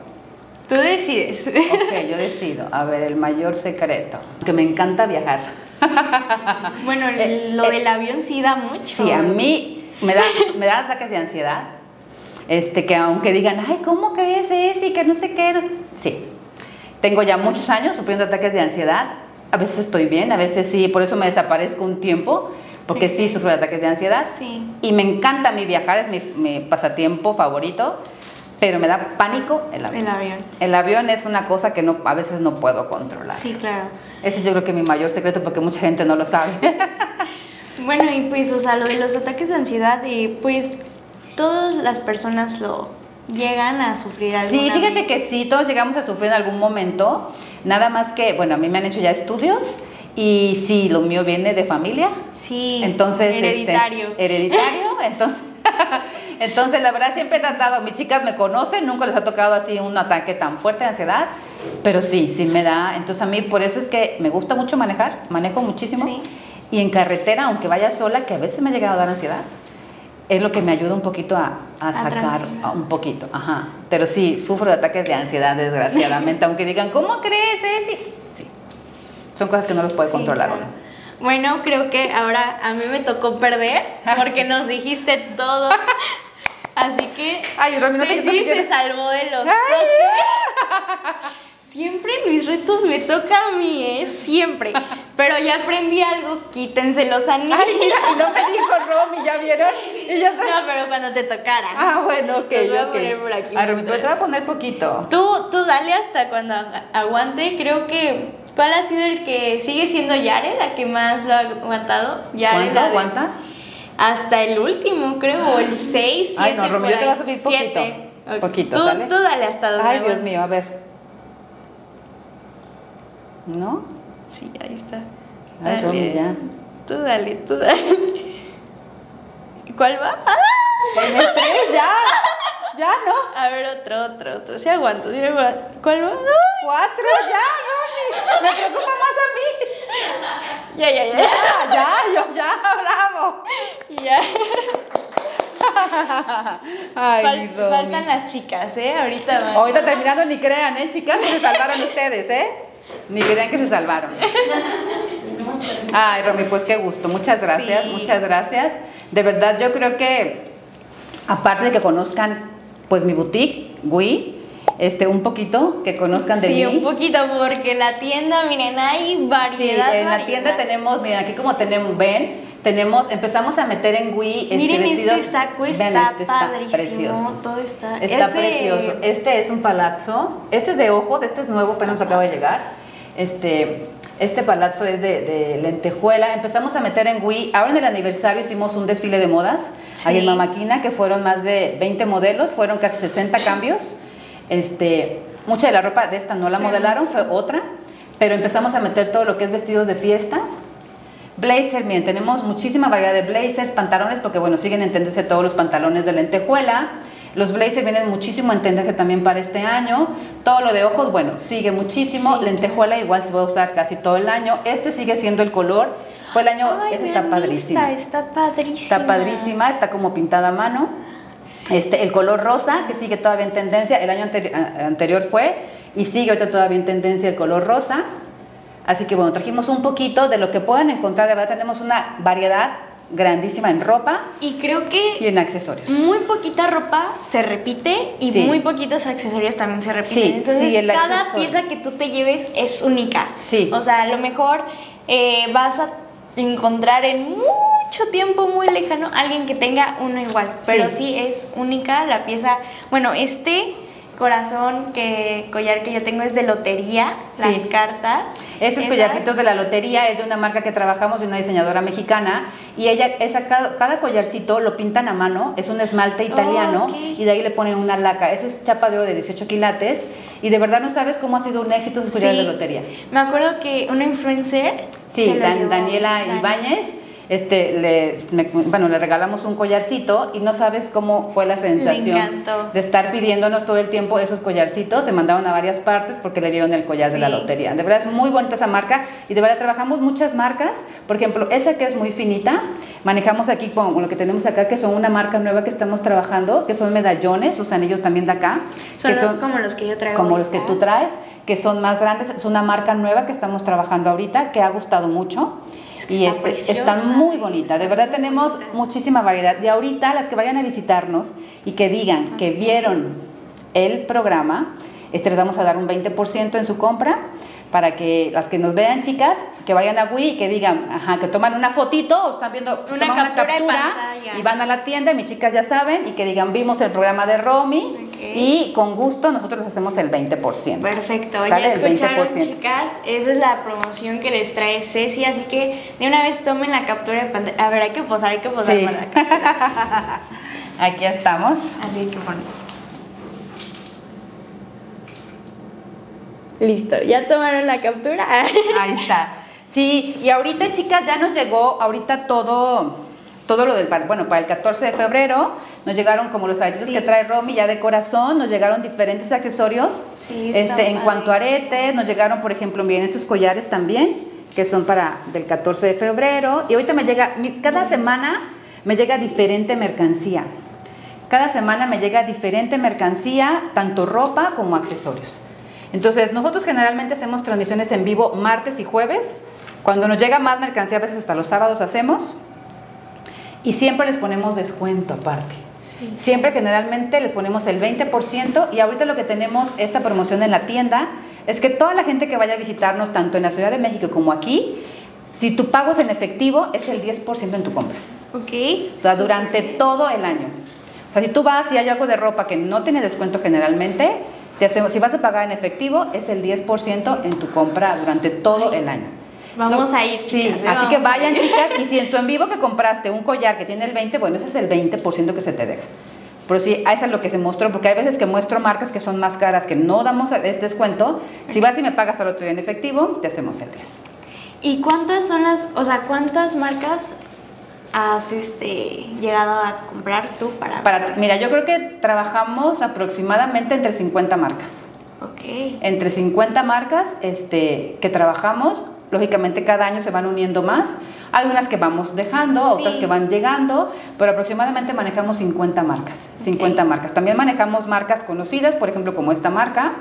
Tú decides. ok yo decido a ver el mayor secreto que me encanta viajar bueno, Eh, lo eh, del avión sí da mucho. Sí, a mí me da, me da ataques de ansiedad. Este, que aunque digan, ay, ¿cómo crees eso? Y que no sé qué. no sé". Sí. Tengo ya muchos años sufriendo ataques de ansiedad. A veces estoy bien, a veces sí, por eso me desaparezco un tiempo, porque sí sufro de ataques de ansiedad. Sí. Y me encanta mí viajar, es mi, mi pasatiempo favorito, pero me da pánico el avión. El avión. El avión es una cosa que no, a veces no puedo controlar. Sí, claro. Ese yo creo que es mi mayor secreto porque mucha gente no lo sabe. Bueno, y pues, o sea, lo de los ataques de ansiedad, eh, pues todas las personas lo llegan a sufrir alguna Sí, fíjate vez. que sí, todos llegamos a sufrir en algún momento. Nada más que, bueno, a mí me han hecho ya estudios y sí, lo mío viene de familia. Sí, Entonces, este, hereditario. hereditario. Entonces, entonces, la verdad, siempre he tratado, mis chicas me conocen, nunca les ha tocado así un ataque tan fuerte de ansiedad, pero sí, sí me da. Entonces, a mí por eso es que me gusta mucho manejar, manejo muchísimo. Sí. Y en carretera, aunque vaya sola, que a veces me ha llegado a dar ansiedad, es lo que me ayuda un poquito a, a A sacar a un poquito. Ajá. Pero sí, sufro de ataques de ansiedad, desgraciadamente, aunque digan, ¿cómo crees? Ceci?". Sí. Son cosas que no los puede Sí, controlar claro. uno. Bueno, creo que ahora a mí me tocó perder porque nos dijiste todo. Así que Ay, Romy, no te Ceci se salvó de los toques. Siempre en mis retos me toca a mí, ¿eh? Siempre. Pero ya aprendí algo, quítense los anillos. Ay, mira, no me dijo Romy, ¿ya vieron? Y yo No, pero cuando te tocara. Ah, bueno, ok, Los voy a poner por aquí, Romy, pues te voy a poner poquito. Tú, tú dale hasta cuando agu- aguante. Creo que. ¿Cuál ha sido el que sigue siendo Yare, la que más lo ha aguantado? Yare, ¿Cuánto la de- aguanta? Hasta el último, creo, o el 6, 7. Ay, no, Romy, yo te voy a subir poquito. Poquito, tú, ¿sale? Tú dale hasta donde Ay, Dios aguante. mío, a ver. ¿No? Sí, ahí está. Ay, Romy, ya. Tú dale, tú dale. ¿Cuál va? ¡Ah! En el tres, ya. Ya, ¿no? A ver, otro, otro, otro. Sí aguanto, sí aguanto. ¿Cuál va? ¡Ay! Cuatro, ya, Romy. Me preocupa más a mí. Ya, ya, ya. Ya, yo, ya, bravo. Ya. Ay, Fal- mi faltan las chicas, ¿eh? Ahorita van. Ahorita terminando, ni crean, ¿eh, chicas? Se salvaron ustedes, ¿eh? Ni crean que se salvaron. Ay, Romy, pues qué gusto. Muchas gracias, Sí. muchas gracias. De verdad, yo creo que, aparte de que conozcan, pues, mi boutique, Gui, este, un poquito, que conozcan de sí, mí. un poquito, porque la tienda, miren, hay Sí, variedad. en la tienda tenemos, miren, aquí como tenemos, ven, tenemos, empezamos a meter en Wii este Miren, vestidos. este saco Ven, este está padrísimo. precioso. Todo está. Está es de- precioso. Este es un palazzo. Este es de ojos, este es nuevo, apenas nos acaba de llegar. Este, este palazzo es de, de lentejuela. Empezamos a meter en Wii. Ahora en el aniversario hicimos un desfile de modas. Ahí en Sí. Mamaquina, que fueron más de 20 modelos, fueron casi 60 cambios. Este, mucha de la ropa de esta no la Sí, modelaron, fue otra. Pero empezamos a meter todo lo que es vestidos de fiesta. Blazer, miren, tenemos muchísima variedad de blazers, pantalones, porque bueno, siguen en tendencia todos los pantalones de lentejuela. Los blazers vienen muchísimo en tendencia también para este año. Todo lo de ojos, bueno, sigue muchísimo. Sí. lentejuela igual se va a usar casi todo el año. Este sigue siendo el color. Fue el año, Ay, este está padrísima. está padrísima. Está padrísima, está como pintada a mano. Este, el color rosa, que sigue todavía en tendencia, el año anteri- anterior fue, y sigue ahorita todavía en tendencia el color rosa. Así que bueno, trajimos un poquito de lo que pueden encontrar, de verdad tenemos una variedad grandísima en ropa Y creo y que en accesorios. muy poquita ropa se repite y Sí. muy poquitos accesorios también se repiten. Sí, Entonces, sí, cada accesorio. pieza que tú te lleves es única. Sí. O sea, a lo mejor eh, vas a encontrar en mucho tiempo muy lejano alguien que tenga uno igual, pero Sí. sí, es única la pieza. Bueno, este corazón que collar que yo tengo es de lotería, Sí. las cartas. Esos Esas- collarcitos de la lotería es de una marca que trabajamos, de una diseñadora mexicana, y ella, esa, cada, cada collarcito lo pintan a mano, es un esmalte italiano, y de ahí le ponen una laca. Ese es chapa de oro de 18 quilates, y de verdad no sabes cómo ha sido un éxito sus collares Sí. de lotería. Me acuerdo que una influencer Sí, Dan- Daniela Dani. Ibáñez, este, le, me- bueno, le regalamos un collarcito y no sabes cómo fue la sensación de estar pidiéndonos todo el tiempo esos collarcitos. Se mandaron a varias partes porque le dieron el collar de la Sí. lotería. De verdad es muy bonita esa marca y de verdad trabajamos muchas marcas. Por ejemplo, esa que es muy finita, manejamos aquí con lo que tenemos acá, que son una marca nueva que estamos trabajando, que son medallones, los anillos también de acá. Son que lo- como los que yo traigo. como los que ahorita. tú traes, que son más grandes. Es una marca nueva que estamos trabajando ahorita, que ha gustado mucho. Es que y está este, está muy bonita. De verdad tenemos bonita. muchísima variedad. Y ahorita las que vayan a visitarnos y que digan que vieron el programa, este, les vamos a dar un 20% en su compra para que las que nos vean, chicas, que vayan a Wii y que digan, ajá, que toman una fotito o están viendo Una captura pantalla. y van a la tienda, y mis chicas ya saben, y que digan, vimos el programa de Romy Y con gusto nosotros hacemos el 20%. Perfecto, ¿Sale? ya escucharon 20%. chicas, esa es la promoción que les trae Ceci, así que de una vez tomen la captura de pantalla. A ver, hay que posar, hay que posar Sí. para la captura. Aquí estamos. Así hay que poner. Listo, ¿ya tomaron la captura? Ahí está. Sí, y ahorita, chicas, ya nos llegó, ahorita todo, todo lo del, bueno, para el 14 de febrero, nos llegaron como los aretitos Sí. que trae Romy ya de corazón, nos llegaron diferentes accesorios. Sí, este, en cuanto a aretes, nos llegaron, por ejemplo, bien estos collares también, que son para del 14 de febrero. Y ahorita me llega, cada semana me llega diferente mercancía. Cada semana me llega diferente mercancía, tanto ropa como accesorios. Entonces, nosotros generalmente hacemos transmisiones en vivo martes y jueves. Cuando nos llega más mercancía, a veces hasta los sábados hacemos. Y siempre les ponemos descuento aparte. Sí. Siempre generalmente les ponemos el 20% y ahorita lo que tenemos esta promoción en la tienda es que toda la gente que vaya a visitarnos tanto en la Ciudad de México como aquí Si tu pago es en efectivo, es el 10% en tu compra. Ok. O sea, durante todo el año. O sea, si tú vas y hay algo de ropa que no tiene descuento generalmente, te hacemos, si vas a pagar en efectivo, es el 10% en tu compra durante todo el año. Vamos No, a ir, Sí, chicas, ¿eh? así que vayan, chicas, y si en tu en vivo que compraste un collar que tiene el 20, bueno, ese es el 20% que se te deja. Pero sí, eso es lo que se mostró, porque hay veces que muestro marcas que son más caras, que no damos este descuento. Si vas y me pagas al otro día en efectivo, te hacemos el 10. ¿Y cuántas son las, o sea, cuántas marcas has este, llegado a comprar tú para... Para, mira, yo creo que trabajamos aproximadamente entre 50 marcas. Ok. Entre 50 marcas este, que trabajamos, lógicamente cada año se van uniendo más. Hay unas que vamos dejando, Sí. otras que van llegando, pero aproximadamente manejamos 50 marcas. 50 marcas. También manejamos marcas conocidas, por ejemplo, como esta marca,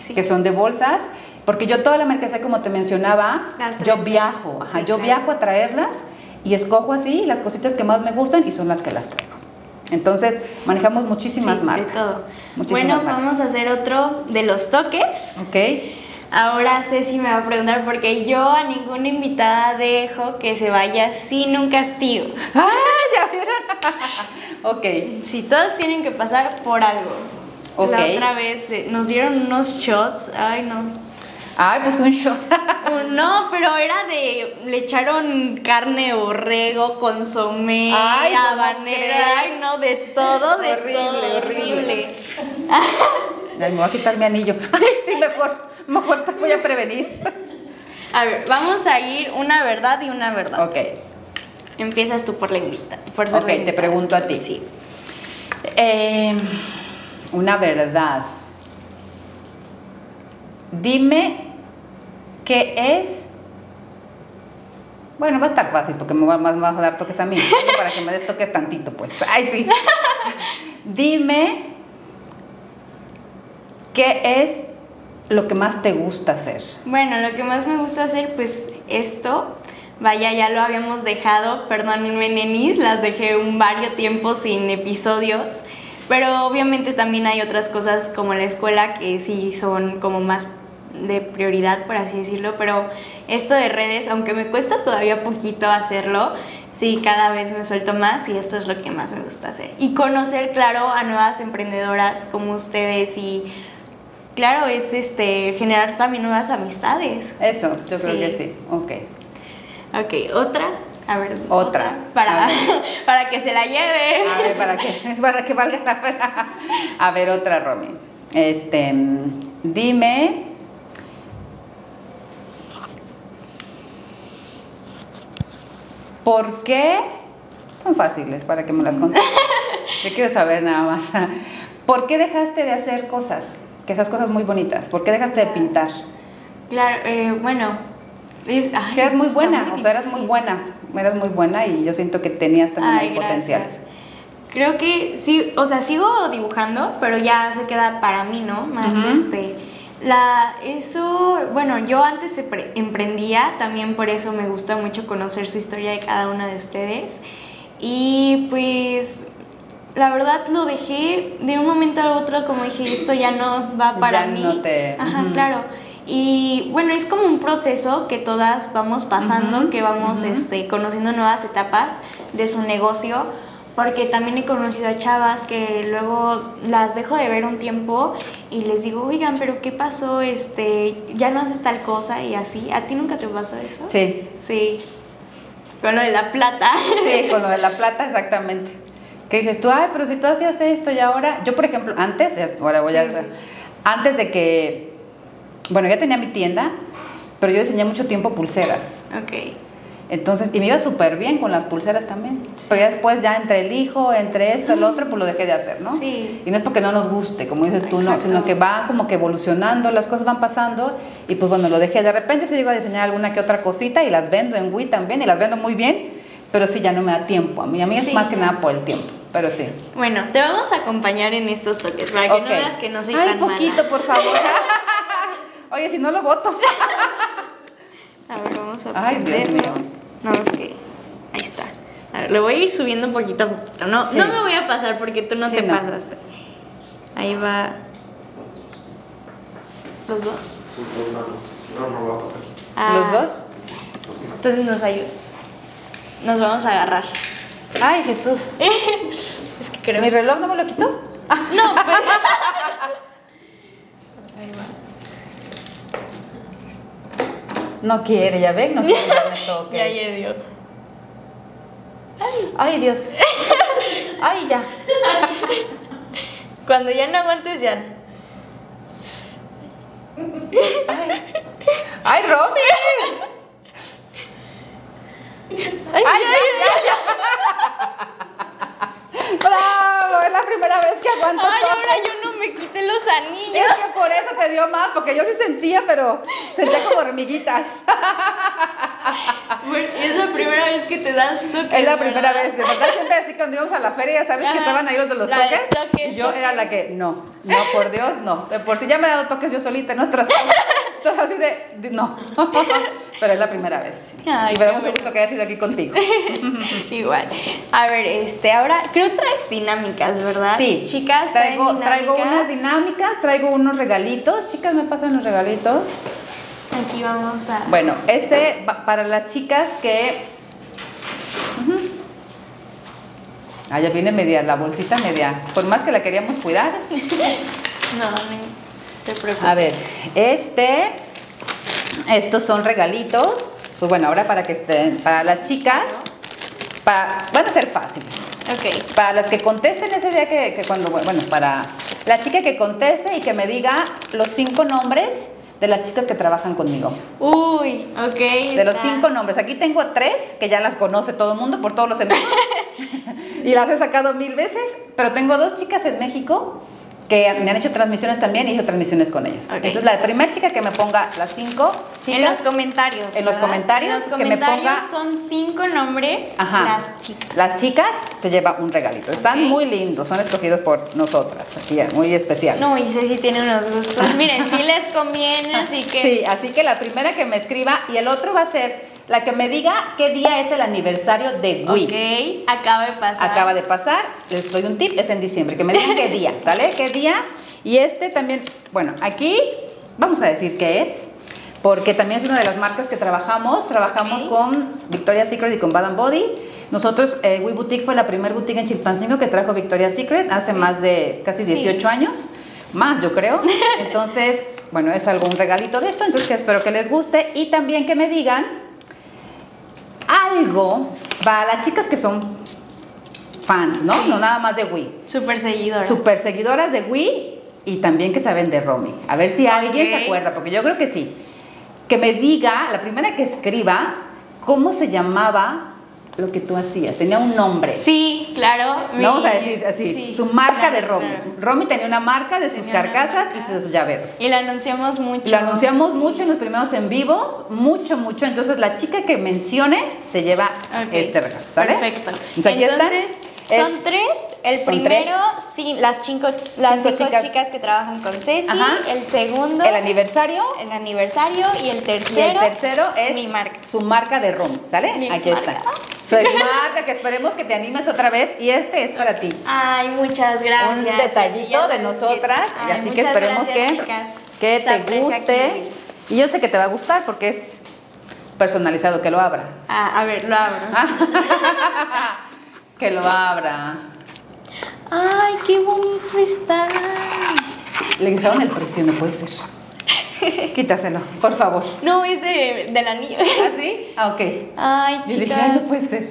Sí. que son de bolsas, porque yo toda la mercancía, como te mencionaba, yo viajo, ajá, Sí, yo claro. viajo a traerlas y escojo así las cositas que más me gustan y son las que las traigo. Entonces, manejamos muchísimas Sí, marcas. De todo. Muchísimas bueno, marcas. vamos a hacer otro de los toques. Ok. Ahora Ceci me va a preguntar porque yo a ninguna invitada dejo que se vaya sin un castigo. ¡Ah, ya vieron! ok. Si todos tienen que pasar por algo. Ok. La otra vez eh, nos dieron unos shots. Ay, no. Ay, pues un shot. No, pero era de. Le echaron carne, borrego, consomé, Ay, ¿cómo habanera. crees? Ay, no, de todo, de Horrible, todo. horrible. Horrible. Ay, me voy a quitar mi anillo. Ay, sí, mejor. Mejor te voy a prevenir. A ver, vamos a ir una verdad y una verdad. Ok. Empiezas tú por la invita. Por Ok, te pregunto a ti. Sí. Eh, una verdad. Dime qué es. Bueno, va a estar fácil porque me va- vas a dar toques a mí. Para que me des toques tantito, pues. Ay, sí. Dime qué es lo que más te gusta hacer. Bueno, lo que más me gusta hacer, pues esto. Vaya, ya lo habíamos dejado, perdónenme, nenis, las dejé un vario tiempo sin episodios. Pero obviamente también hay otras cosas como la escuela que sí son como más de prioridad, por así decirlo. Pero esto de redes, aunque me cuesta todavía poquito hacerlo, sí, cada vez me suelto más y esto es lo que más me gusta hacer. Y conocer, claro, a nuevas emprendedoras como ustedes y Claro, es este generar también nuevas amistades. Eso, yo creo que sí. Ok. Ok, otra. A ver, Otra. para, ver. para que se la lleve. A ver, para que, para que valga la pena. A ver, otra, Romy. Este, mm, dime. ¿Por qué? Son fáciles para que me las contes. Yo quiero saber nada más. ¿Por qué dejaste de hacer cosas? Que esas cosas muy bonitas. ¿Por qué dejaste de pintar? Claro, eh, bueno. Es, ay, eras muy buena, muy o sea, eras muy buena. Eras muy buena y yo siento que tenías también Ay, potencial. Creo que sí, o sea, sigo dibujando, pero ya se queda para mí, ¿no? Más este. La, eso, bueno, yo antes empre- emprendía, también por eso me gusta mucho conocer su historia de cada una de ustedes. Y pues, la verdad lo dejé de un momento a otro, como dije, esto ya no va para Ya mí. no te- Ajá, claro. Y bueno, es como un proceso que todas vamos pasando, que vamos este, conociendo nuevas etapas de su negocio, porque también he conocido a chavas que luego las dejo de ver un tiempo y les digo, oigan, pero ¿qué pasó? Este, ya no haces tal cosa y así. ¿A ti nunca te pasó eso? Sí, Sí. Con lo de la plata. Sí, con lo de la plata, exactamente. Que dices tú, ay, pero si tú hacías esto y ahora, yo por ejemplo, antes, ahora voy a Sí, hacer, sí. antes de que, bueno, ya tenía mi tienda, pero yo diseñé mucho tiempo pulseras. ok. Entonces, y me iba súper bien con las pulseras también. Pero ya después, ya entre el hijo, entre esto, el otro, pues lo dejé de hacer, ¿no? Sí. Y no es porque no nos guste, como dices tú, no, sino que va como que evolucionando, las cosas van pasando, y pues bueno, lo dejé. De repente se llegó a diseñar alguna que otra cosita y las vendo en Wii también, y las vendo muy bien, pero sí, ya no me da tiempo. A mí, a mí es más que nada por el tiempo, pero sí. Bueno, te vamos a acompañar en estos toques para que no veas que no soy Ay, tan poquito, mala. por favor. Oye, si no lo voto. A ver, vamos a Ay, Dios mío. No, es que. Ahí está. A ver, le voy a ir subiendo un poquito a poquito. No, Sí. no me voy a pasar porque tú no Sí, te no. pasaste. Ahí va. Los dos. No, no va a pasar. Ah, ¿Los dos? Entonces nos ayudas. Nos vamos a agarrar. Ay, Jesús. es que creo. ¿Mi reloj no me lo quitó? No, pero. No quiere, ya ven, no quiere que me toque. Ya, ya dio. Ay, Dios. Ay, ya. Cuando ya no aguantes, ya. Ay, Ay Romy. Ay, Ay, ya, ya, ya, ya. Bravo, es la primera vez que aguanto Ay, todo. ahora yo me quité los anillos. Es que por eso te dio más, porque yo sí sentía, pero sentía como hormiguitas. Bueno, es la primera vez que te das toques. Es la primera ¿verdad? vez, de verdad siempre así cuando íbamos a la feria, ya sabes que Ajá. estaban ahí los de los La toques. yo toques. era la que, no, no, por Dios, no. Por si ya me he dado toques yo solita en otras cosas. Entonces así de, de- no. Pero es la primera vez. Ay, qué mucho gusto que haya sido aquí contigo. Igual. A ver, este, ahora creo que traes dinámicas, ¿verdad? Sí, Chicas, traigo, traigo unas dinámicas. traigo unos regalitos. Chicas, me pasan los regalitos. Aquí vamos a. Bueno, este para las chicas que. Ah, ya viene media, la bolsita media. Por más que la queríamos cuidar. No, no te. A ver, este. Estos son regalitos. Pues bueno, ahora para que estén. Para las chicas. pa- van a ser fáciles. Ok. Para las que contesten ese día que, que cuando. Bueno, para la chica que conteste y que me diga los cinco nombres de las chicas que trabajan conmigo. Uy, ok. De los está. cinco nombres, aquí tengo tres que ya las conoce todo el mundo por todos los envíos y las he sacado mil veces, pero tengo dos chicas en México que me han hecho transmisiones también y he hecho transmisiones con ellas. Entonces la primera chica que me ponga las cinco chicas, En los comentarios. En los ¿verdad? comentarios, los que me ponga- son cinco nombres. Ajá. Las chicas. las chicas se lleva un regalito. Están muy lindos, son escogidos por nosotras, aquí muy especial. No, y Ceci tiene unos gustos. Miren, sí les conviene, así que. Sí, así que la primera que me escriba y el otro va a ser la que me diga qué día es el aniversario de Wii. Ok, acaba de pasar. Acaba de pasar, les doy un tip, es en diciembre, que me digan qué día, ¿sale? ¿Qué día? Y este también, bueno, aquí vamos a decir qué es, porque también es una de las marcas que trabajamos, trabajamos con Victoria's Secret y con Bad Body. Nosotros, eh, We Boutique fue la primera boutique en Chilpancingo que trajo Victoria's Secret hace más de casi Sí. 18 años, más yo creo. Entonces, bueno, es algo, un regalito de esto, entonces espero que les guste y también que me digan algo para las chicas que son fans, ¿no? Sí. No nada más de Wii. Super seguidoras de Wii y también que saben de Romy. A ver si alguien se acuerda, porque yo creo que sí. Que me diga, la primera que escriba, cómo se llamaba lo que tú hacías. Tenía un nombre. Sí, claro. No mi- vamos a decir así, sí, su marca claro, de Romy. claro. Romy tenía una marca de sus Tenía carcasas y de sus llaveros. Y la anunciamos mucho. Lo anunciamos Sí. mucho en los primeros en vivos, mucho, mucho. Entonces la chica que mencione se lleva este regalo, ¿sale? Perfecto. Entonces. Entonces, Son tres. El primero, sí, las, cinco, las Cinco cinco chicas. chicas. que trabajan con Ceci. Ajá. El segundo, el aniversario el aniversario. Y el y el tercero, tercero es mi marca. su marca de Romy, ¿sale? Mi Aquí marca. está. Su marca, que esperemos que te animes otra vez y este es para ti. Ay, muchas gracias. Un detallito de nosotras, que- y Ay, así que esperemos gracias, que, que te guste. aquí. Y yo sé que te va a gustar porque es personalizado, que lo abra. Ah, a ver, lo abro. que lo abra. Ay, qué bonito está. Le dejaron el precio, no puede ser. Quítaselo, por favor. No, es de, del anillo. ¿Ah, sí? Ah, ok. Ay, Yo dije, ay, no chicas. puede ser.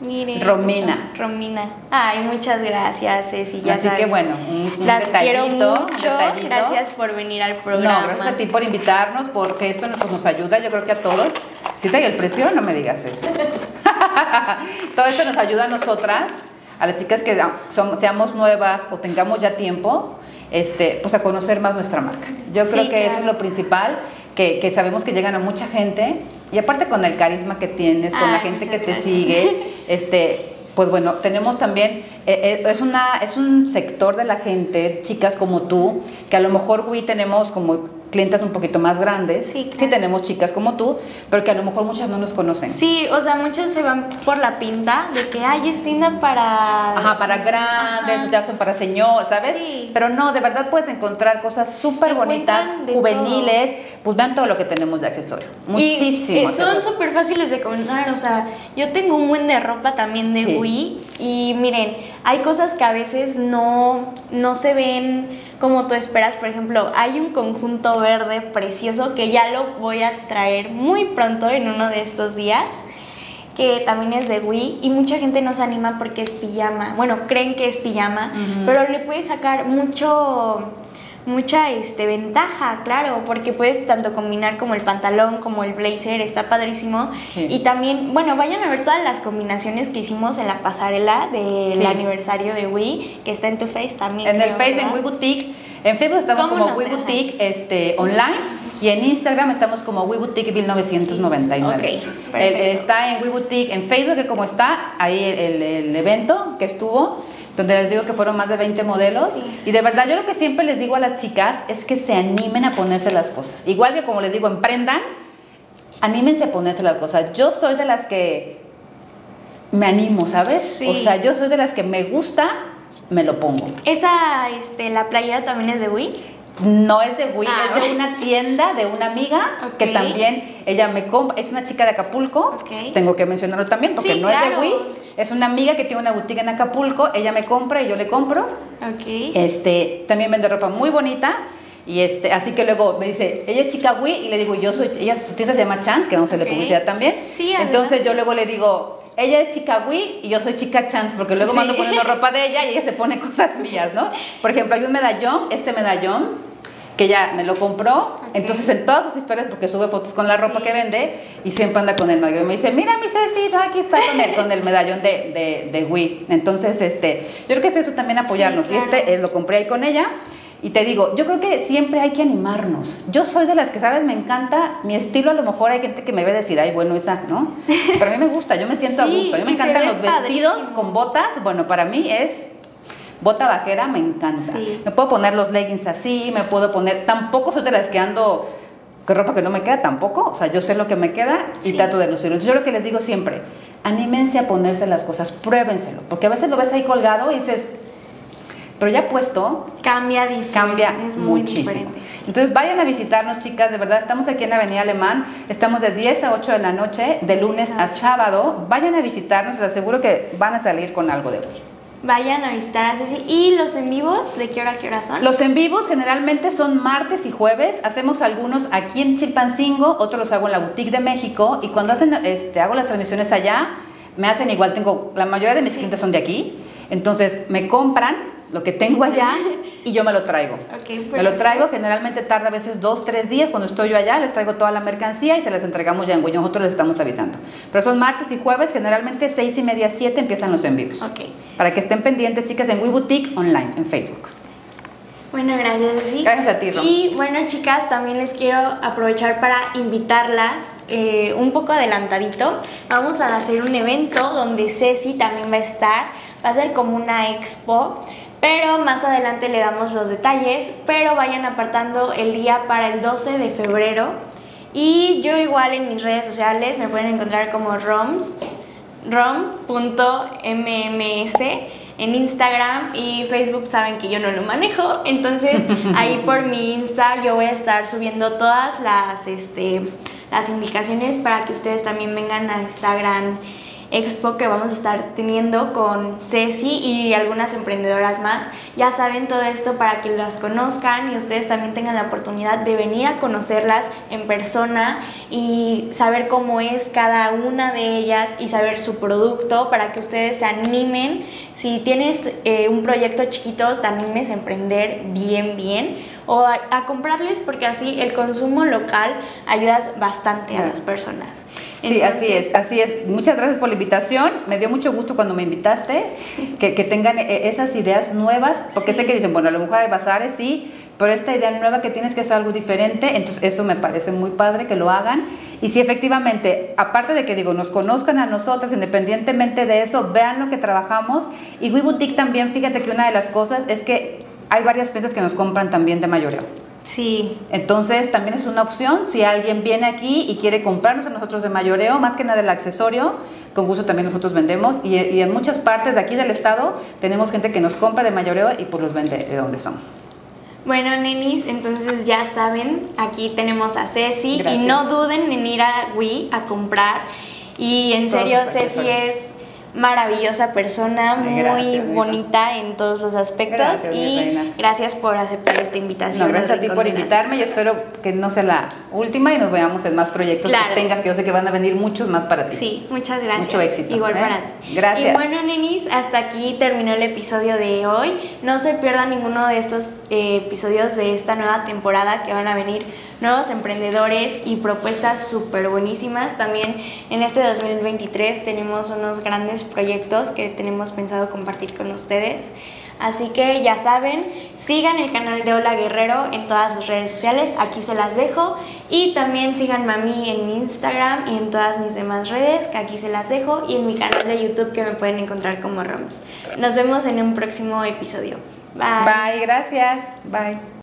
Miren. Romina. Romina. Ay, muchas gracias, Ceci. Ya Así que bueno, un, un Las quiero detallito, un mucho. detallito. Gracias por venir al programa. No, gracias a ti por invitarnos, porque esto nos, nos ayuda, yo creo que a todos. Si te el precio, no me digas eso. Todo esto nos ayuda a nosotras, a las chicas que son- seamos nuevas o tengamos ya tiempo, este, pues a conocer más nuestra marca. Yo Sí, creo que eso es lo principal, que, que sabemos que llegan a mucha gente y aparte con el carisma que tienes, con la Ay, gente que te sigue, este, pues bueno, tenemos también, eh, eh, es, una, es un sector de la gente, chicas como tú, que a lo mejor, Wii, tenemos como clientes un poquito más grandes, Sí, claro. tenemos chicas como tú, pero que a lo mejor muchas no nos conocen. Sí, o sea, muchos se van por la pinta de que, ay, es tienda para... Ajá, para grandes, Ajá. ya son para señor, ¿sabes? Sí. Pero no, de verdad puedes encontrar cosas súper bonitas, juveniles, pues vean todo lo que tenemos de accesorio. Muchísimo. Y eh, son súper fáciles de combinar, o sea, yo tengo un buen de ropa también de Sí. Wii y miren, hay cosas que a veces no, no se ven como tú esperas, por ejemplo, hay un conjunto verde precioso que ya lo voy a traer muy pronto en uno de estos días que también es de Wii y mucha gente no se anima porque es pijama. Bueno, creen que es pijama, pero le puedes sacar mucho mucha este ventaja, claro, porque puedes tanto combinar como el pantalón como el blazer, está padrísimo. Sí. Y también, bueno, vayan a ver todas las combinaciones que hicimos en la pasarela del Sí. aniversario de Wii, que está en tu face también. En el Face, en ¿verdad? Wii Boutique. En Facebook estamos ¿Cómo como no Wii? Boutique este, online. Y en Instagram estamos como Wii Boutique 1999. Ok, El- perfecto. está en Wii Boutique en Facebook, que como está ahí el, el- el evento que estuvo, donde les digo que fueron más de 20 modelos. Sí. Y de verdad, yo lo que siempre les digo a las chicas es que se animen a ponerse las cosas. Igual que como les digo, emprendan, anímense a ponerse las cosas. Yo soy de las que me animo, ¿sabes? Sí. O sea, yo soy de las que me gusta, me lo pongo. Esa, este, la playera también es de Wii. No es de Wii, Ah. es de una tienda de una amiga que también ella me compra, es una chica de Acapulco, tengo que mencionarlo también porque Sí, no es de. Wii, es una amiga que tiene una boutique en Acapulco, ella me compra y yo le compro, este, también vende ropa muy bonita y este, así que luego me dice, ella es chica Wii y le digo, yo soy, ella su tienda se llama Chance, que vamos a hacerle Ok. publicidad también, Sí, entonces yo luego le digo, ella es chica Wii y yo soy chica Chance, porque luego Sí. mando poniendo ropa de ella y ella se pone cosas mías, ¿no? Por ejemplo, hay un medallón, este medallón, que ella me lo compró, entonces en todas sus historias, porque sube fotos con la ropa Sí. que vende, y siempre anda con el medallón, me dice, mira mi Ceci, no, aquí está con el, con el medallón de, de, de Wii. Entonces, este, yo creo que es eso también apoyarnos, Sí, y este eh, lo compré ahí con ella, y te digo, yo creo que siempre hay que animarnos. Yo soy de las que, ¿sabes? Me encanta mi estilo. A lo mejor hay gente que me a decir, ay, bueno, esa, ¿no? Pero a mí me gusta, yo me siento Sí, a gusto. A mí me encantan ve los vestidos con botas. Bueno, para mí es bota vaquera, me encanta. Sí. Me puedo poner los leggings así, me puedo poner. Tampoco soy de las que ando con ropa que no me queda, tampoco. O sea, yo sé lo que me queda y Sí. trato de lucirlo. Entonces, yo lo que les digo siempre, anímense a ponerse las cosas, pruébenselo. Porque a veces lo ves ahí colgado y dices, pero ya puesto, Cambia diferente. cambia es muy muchísimo. diferente. sí. Entonces vayan a visitarnos, chicas, de verdad, estamos aquí en Avenida Alemán, estamos de 10 a 8 de la noche, de lunes 10 a a 8. sábado, vayan a visitarnos, les aseguro que van a salir con algo de hoy. Vayan a visitar a Ceci. ¿Y los en vivos? ¿De qué hora a qué hora son? Los en vivos generalmente son martes y jueves, hacemos algunos aquí en Chilpancingo, otros los hago en la Boutique de México y cuando hacen, este, hago las transmisiones allá, me hacen igual, tengo, la mayoría de mis Sí. clientes son de aquí, entonces me compran lo que tengo allá y yo me lo traigo. Me lo traigo, generalmente tarda a veces dos, tres días. Cuando estoy yo allá, les traigo toda la mercancía y se las entregamos ya en Güey. Nosotros les estamos avisando. Pero son martes y jueves, generalmente seis y media, siete empiezan los en vivos. Ok. Para que estén pendientes, chicas, en We Boutique online, en Facebook. Bueno, gracias, Ceci. Gracias a ti, Rom. Y bueno, chicas, también les quiero aprovechar para invitarlas eh, un poco adelantadito. Vamos a hacer un evento donde Ceci también va a estar. Va a ser como una expo. Pero más adelante le damos los detalles. Pero vayan apartando el día para el 12 de febrero. Y yo igual en mis redes sociales me pueden encontrar como ROMS, rom.mms en Instagram y Facebook saben que yo no lo manejo, entonces ahí por mi Insta yo voy a estar subiendo todas las, este, las indicaciones para que ustedes también vengan a esta gran expo que vamos a estar teniendo con Ceci y algunas emprendedoras más. Ya saben todo esto para que las conozcan y ustedes también tengan la oportunidad de venir a conocerlas en persona y saber cómo es cada una de ellas y saber su producto para que ustedes se animen. Si tienes eh, un proyecto chiquito, te animes a emprender bien, bien o a, a comprarles porque así el consumo local ayuda bastante a las personas. Sí, así es, así es. Muchas gracias por la invitación. Me dio mucho gusto cuando me invitaste, que, que tengan eh, esas ideas nuevas, porque Sí. sé que dicen, bueno, a lo mejor hay bazares, sí, pero esta idea nueva que tienes que hacer algo diferente, entonces eso me parece muy padre que lo hagan. Y sí, efectivamente, aparte de que digo, nos conozcan a nosotras, independientemente de eso, vean lo que trabajamos. Y We Boutique también, fíjate que una de las cosas es que hay varias clientes que nos compran también de mayoreo. Sí. Entonces también es una opción si alguien viene aquí y quiere comprarnos a nosotros de mayoreo, más que nada el accesorio, con gusto también nosotros vendemos y, y en muchas partes de aquí del estado tenemos gente que nos compra de mayoreo y pues los vende de donde son. Bueno, nenis, entonces ya saben, aquí tenemos a Ceci y no duden en ir a Wii a comprar. Y en Todos serio, Ceci es maravillosa persona, muy gracias, bonita en todos los aspectos. Gracias, y gracias por aceptar esta invitación. No, gracias a ti por invitarme y espero que no sea la última y nos veamos en más proyectos Claro. que tengas, que yo sé que van a venir muchos más para ti. Sí, muchas gracias. Mucho éxito, Igual ¿eh? para ti. Gracias. Y bueno, nenis, hasta aquí terminó el episodio de hoy. No se pierdan ninguno de estos eh, episodios de esta nueva temporada que van a venir nuevos emprendedores y propuestas súper buenísimas. También en este 2023 tenemos unos grandes proyectos que tenemos pensado compartir con ustedes. Así que ya saben, sigan el canal de Hola Guerrero en todas sus redes sociales, aquí se las dejo. Y también síganme a mí en Instagram y en todas mis demás redes, que aquí se las dejo. Y en mi canal de YouTube que me pueden encontrar como Roms. Nos vemos en un próximo episodio. Bye. Bye, gracias. Bye.